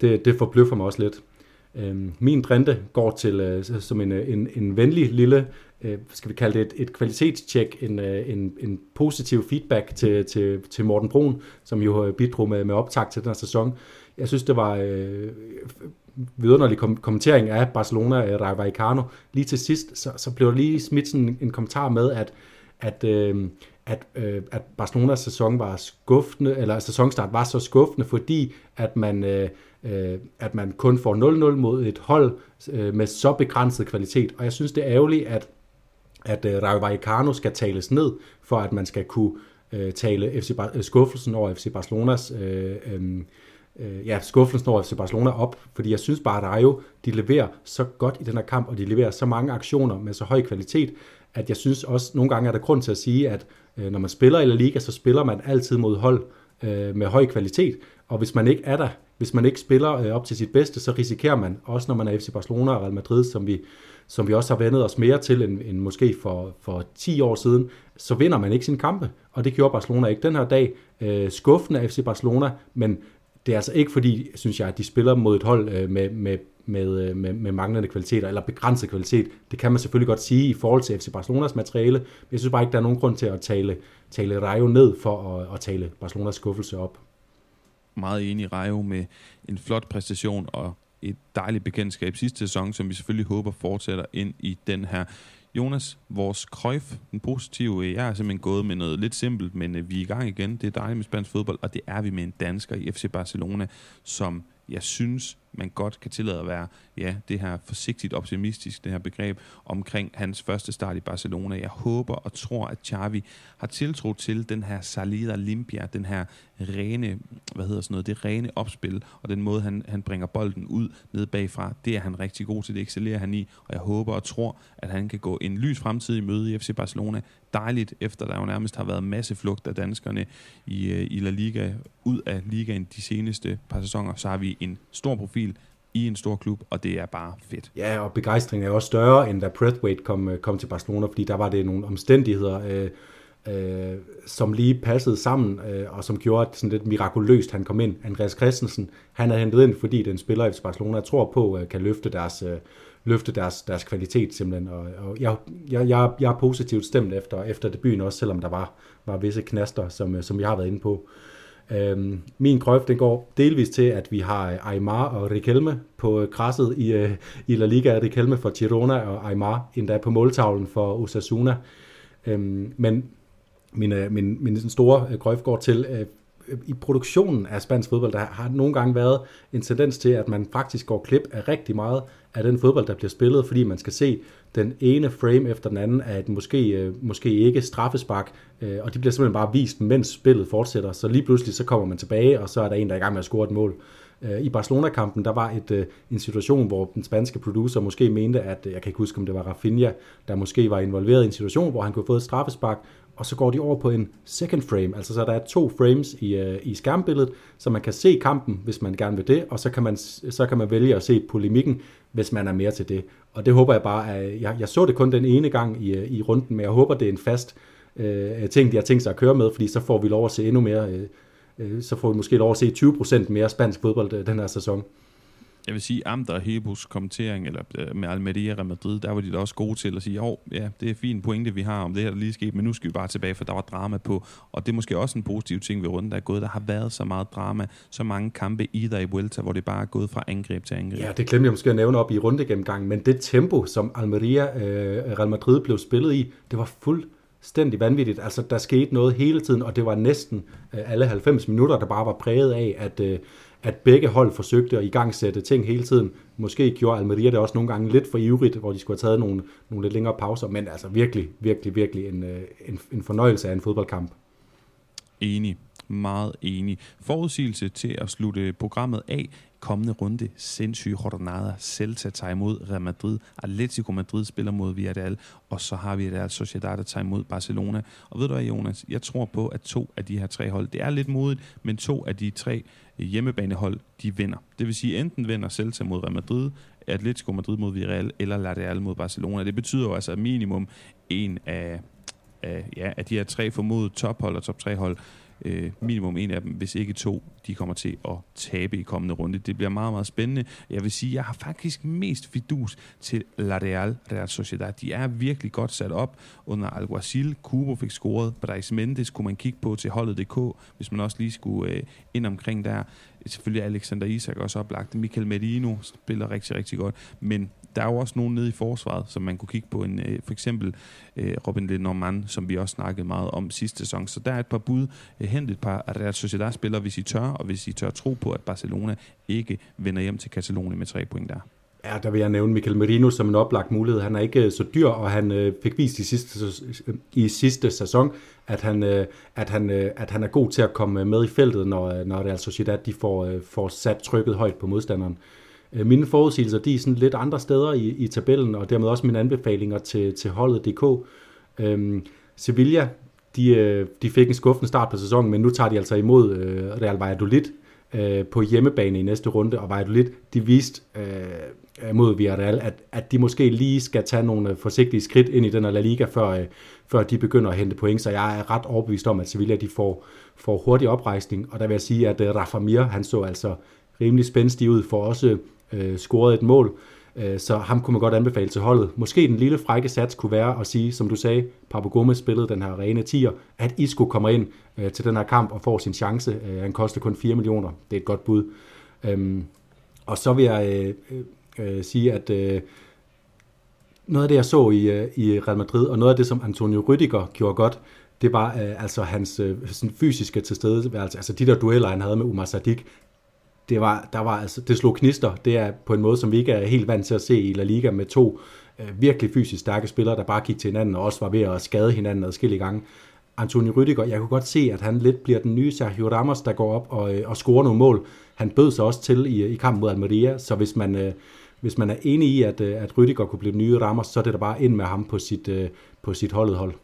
det, det forbløffer mig også lidt. Øhm, min drinte går til øh, som en, øh, en, en venlig lille, øh, skal vi kalde det et, et kvalitetstjek, en, øh, en, en positiv feedback til, til, til Morten Brun, som jo øh, bidrog med, med optag til den her sæson. Jeg synes, det var øh, vidunderlig kom- kommentering af Barcelona Rayo Vallecano. Lige til sidst, så, så blev der lige smidt sådan en kommentar med, at, at, øh, at, øh, at Barcelonas sæson var skuffende, eller sæsonstart var så skuffende, fordi at man øh, øh, at man kun får 0-0 mod et hold øh, med så begrænset kvalitet. Og jeg synes, det er ærgerligt, at, at øh, Rayo Vallecano skal tales ned, for at man skal kunne øh, tale FC Bar- øh, skuffelsen over FC Barcelonas øh, øh, øh, ja, skuffelsen over FC Barcelona op, fordi jeg synes bare, at Rayo, de leverer så godt i den her kamp, og de leverer så mange aktioner med så høj kvalitet, at jeg synes også, nogle gange er der grund til at sige, at øh, når man spiller i La Liga, så spiller man altid mod hold, øh, med høj kvalitet, og hvis man ikke er der, hvis man ikke spiller øh, op til sit bedste, så risikerer man, også når man er FC Barcelona og Real Madrid, som vi, som vi også har vendet os mere til end, end måske for, for 10 år siden, så vinder man ikke sin kampe, og det gjorde Barcelona ikke den her dag. Øh, skuffende af FC Barcelona, men det er altså ikke fordi, synes jeg, at de spiller mod et hold øh, med, med, med, øh, med, med manglende kvaliteter, eller begrænset kvalitet. Det kan man selvfølgelig godt sige i forhold til FC Barcelonas materiale, men jeg synes bare ikke, der er nogen grund til at tale, tale Rayo ned for at, at tale Barcelonas skuffelse op. Meget enig i Rejo med en flot præstation og et dejligt bekendtskab sidste sæson, som vi selvfølgelig håber fortsætter ind i den her. Jonas, vores krøjf, den positive, øh, jeg er simpelthen gået med noget lidt simpelt, men øh, vi er i gang igen. Det er dejligt med spansk fodbold, og det er vi med en dansker i FC Barcelona, som jeg synes, man godt kan tillade at være, ja, det her forsigtigt optimistisk, det her begreb omkring hans første start i Barcelona. Jeg håber og tror, at Xavi har tiltro til den her salida limpia, den her rene, hvad hedder sådan noget, det rene opspil, og den måde, han, han bringer bolden ud ned bagfra, det er han rigtig god til, det excellerer han i, og jeg håber og tror, at han kan gå en lys fremtid i møde i FC Barcelona. Dejligt, efter der jo nærmest har været masse flugt af danskerne i, øh, i La Liga, ud af ligaen de seneste par sæsoner, så har vi en stor profil i en stor klub, og det er bare fedt. Ja, og begejstringen er også større, end da Braithwaite kom, øh, kom til Barcelona, fordi der var det nogle omstændigheder, øh, øh, som lige passede sammen, øh, og som gjorde, at sådan lidt mirakuløst han kom ind. Andreas Christensen, han er hentet ind, fordi den spiller i Barcelona, tror på, øh, kan løfte deres, øh, løfte deres, deres kvalitet simpelthen. Og, og jeg, jeg, jeg, jeg er positivt stemt efter, efter debuten også, selvom der var, var visse knaster, som, øh, som jeg har været inde på. Øhm, min krøf, den går delvis til, at vi har Aymar og Riquelme på græsset i, øh, i La Liga. Riquelme for Girona og Aymar endda på måltavlen for Osasuna. Øhm, men min, øh, min, min store øh, krøf går til, øh, i produktionen af spansk fodbold, der har nogle gange været en tendens til, at man faktisk går klip af rigtig meget af den fodbold, der bliver spillet, fordi man skal se den ene frame efter den anden af et måske, øh, måske ikke straffespark, øh, og de bliver simpelthen bare vist, mens spillet fortsætter. Så lige pludselig så kommer man tilbage, og så er der en, der er i gang med at score et mål. Øh, I Barcelona-kampen, der var et, en situation, hvor den spanske producer måske mente, at, jeg kan ikke huske, om det var Rafinha, der måske var involveret i en situation, hvor han kunne få et straffespark, og så går de over på en second frame, altså så der er to frames i, i skærmbilledet, så man kan se kampen, hvis man gerne vil det, og så kan man, så kan man vælge at se polemikken, hvis man er mere til det. Og det håber jeg bare, at jeg, jeg så det kun den ene gang i, øh, i runden, men jeg håber, det er en fast øh, ting, de har tænkt sig at køre med, fordi så får vi lov at se endnu mere, øh, øh så får vi måske lov at se 20% mere spansk fodbold øh, den her sæson jeg vil sige, Amter og Hebus kommentering, eller øh, med Almeria og Madrid, der var de da også gode til at sige, jo, ja, det er fint pointe, vi har om det her, der lige skete, men nu skal vi bare tilbage, for der var drama på. Og det er måske også en positiv ting ved runden, der er gået. Der har været så meget drama, så mange kampe i der i Vuelta, hvor det bare er gået fra angreb til angreb. Ja, det glemte jeg måske at nævne op i rundegennemgangen, men det tempo, som Almeria øh, Real Madrid blev spillet i, det var fuldt fuldstændig vanvittigt. Altså, der skete noget hele tiden, og det var næsten øh, alle 90 minutter, der bare var præget af, at, øh, at begge hold forsøgte at igangsætte ting hele tiden. Måske gjorde Almeria det også nogle gange lidt for ivrigt, hvor de skulle have taget nogle, nogle lidt længere pauser, men altså virkelig, virkelig, virkelig en, øh, en, en fornøjelse af en fodboldkamp. Enig. Meget enig. Forudsigelse til at slutte programmet af kommende runde. Sindssyge Jordanada. Celta tager imod Real Madrid. Atletico Madrid spiller mod Villarreal. Og så har vi Real Sociedad, der tager imod Barcelona. Og ved du hvad, Jonas? Jeg tror på, at to af de her tre hold, det er lidt modigt, men to af de tre hjemmebanehold, de vinder. Det vil sige, enten vinder Celta mod Real Madrid, Atletico Madrid mod Villarreal, eller La Real mod Barcelona. Det betyder jo altså minimum en af, af, ja, af de her tre formodede tophold og top 3 hold, øh, minimum en af dem, hvis ikke to, de kommer til at tabe i kommende runde. Det bliver meget, meget spændende. Jeg vil sige, jeg har faktisk mest fidus til La Real, Real Sociedad. De er virkelig godt sat op under Alguacil. Kubo fik scoret. Brais Mendes kunne man kigge på til holdet.dk, hvis man også lige skulle øh, ind omkring der. Selvfølgelig Alexander Isak også oplagt. Michael Merino spiller rigtig, rigtig godt. Men der er jo også nogen nede i forsvaret, som man kunne kigge på. En, øh, for eksempel øh, Robin Lenormand, som vi også snakkede meget om sidste sæson. Så der er et par bud. Øh, hent et par Real Sociedad-spillere, hvis I tør, og hvis I tør tro på, at Barcelona ikke vender hjem til Katalonien med tre point der. Ja, der vil jeg nævne Michael Merino som en oplagt mulighed. Han er ikke øh, så dyr, og han øh, fik vist i sidste, i sidste sæson, at han, øh, at, han, at han er god til at komme med i feltet, når, når Real Sociedad de får, får sat trykket højt på modstanderen. Øh, Øh, mine forudsigelser, de er sådan lidt andre steder i, i tabellen, og dermed også mine anbefalinger til, til holdet.dk. Øhm, Sevilla, de, øh, de fik en skuffende start på sæsonen, men nu tager de altså imod øh, Real Valladolid øh, på hjemmebane i næste runde, og Valladolid, de viste øh, mod Villarreal, at, at de måske lige skal tage nogle øh, forsigtige skridt ind i den her La Liga, før, øh, før de begynder at hente point, så jeg er ret overbevist om, at Sevilla de får, får hurtig oprejsning, og der vil jeg sige, at øh, Rafa Mir, han så altså rimelig spændstig ud, for også øh, scorede et mål, Øh, så ham kunne man godt anbefale til holdet. Måske den lille frække sats kunne være at sige, som du sagde, Papu Gomez spillede den her rene tier, at Isco kommer ind øh, til den her kamp og får sin chance. Øh, han koster kun 4 millioner. Det er et godt bud. Øhm, og så vil jeg øh, øh, sige, at øh, noget af det, jeg så i, i Real Madrid, og noget af det, som Antonio Rüdiger gjorde godt, det var altså hans sådan fysiske tilstedeværelse, altså de der dueller, han havde med Umar Sadik, det, var, der var, altså, det slog knister. Det er på en måde, som vi ikke er helt vant til at se i La Liga med to øh, virkelig fysisk stærke spillere, der bare gik til hinanden og også var ved at skade hinanden adskillige gange. Antonio Rüdiger, jeg kunne godt se, at han lidt bliver den nye Sergio Ramos, der går op og, øh, og scorer nogle mål. Han bød sig også til i, i kampen mod Almeria, så hvis man, øh, hvis man er enig i, at, øh, at Rüdiger kunne blive den nye Ramos, så er det da bare ind med ham på sit, øh, på sit holdet hold.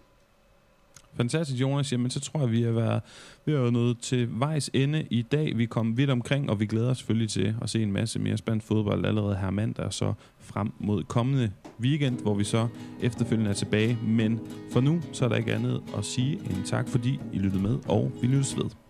Fantastisk, Jonas. Jamen, så tror jeg, vi er været, vi er nået til vejs ende i dag. Vi kom vidt omkring, og vi glæder os selvfølgelig til at se en masse mere spændt fodbold allerede her mandag, og så frem mod kommende weekend, hvor vi så efterfølgende er tilbage. Men for nu, så er der ikke andet at sige end tak, fordi I lyttede med, og vi lyttes ved.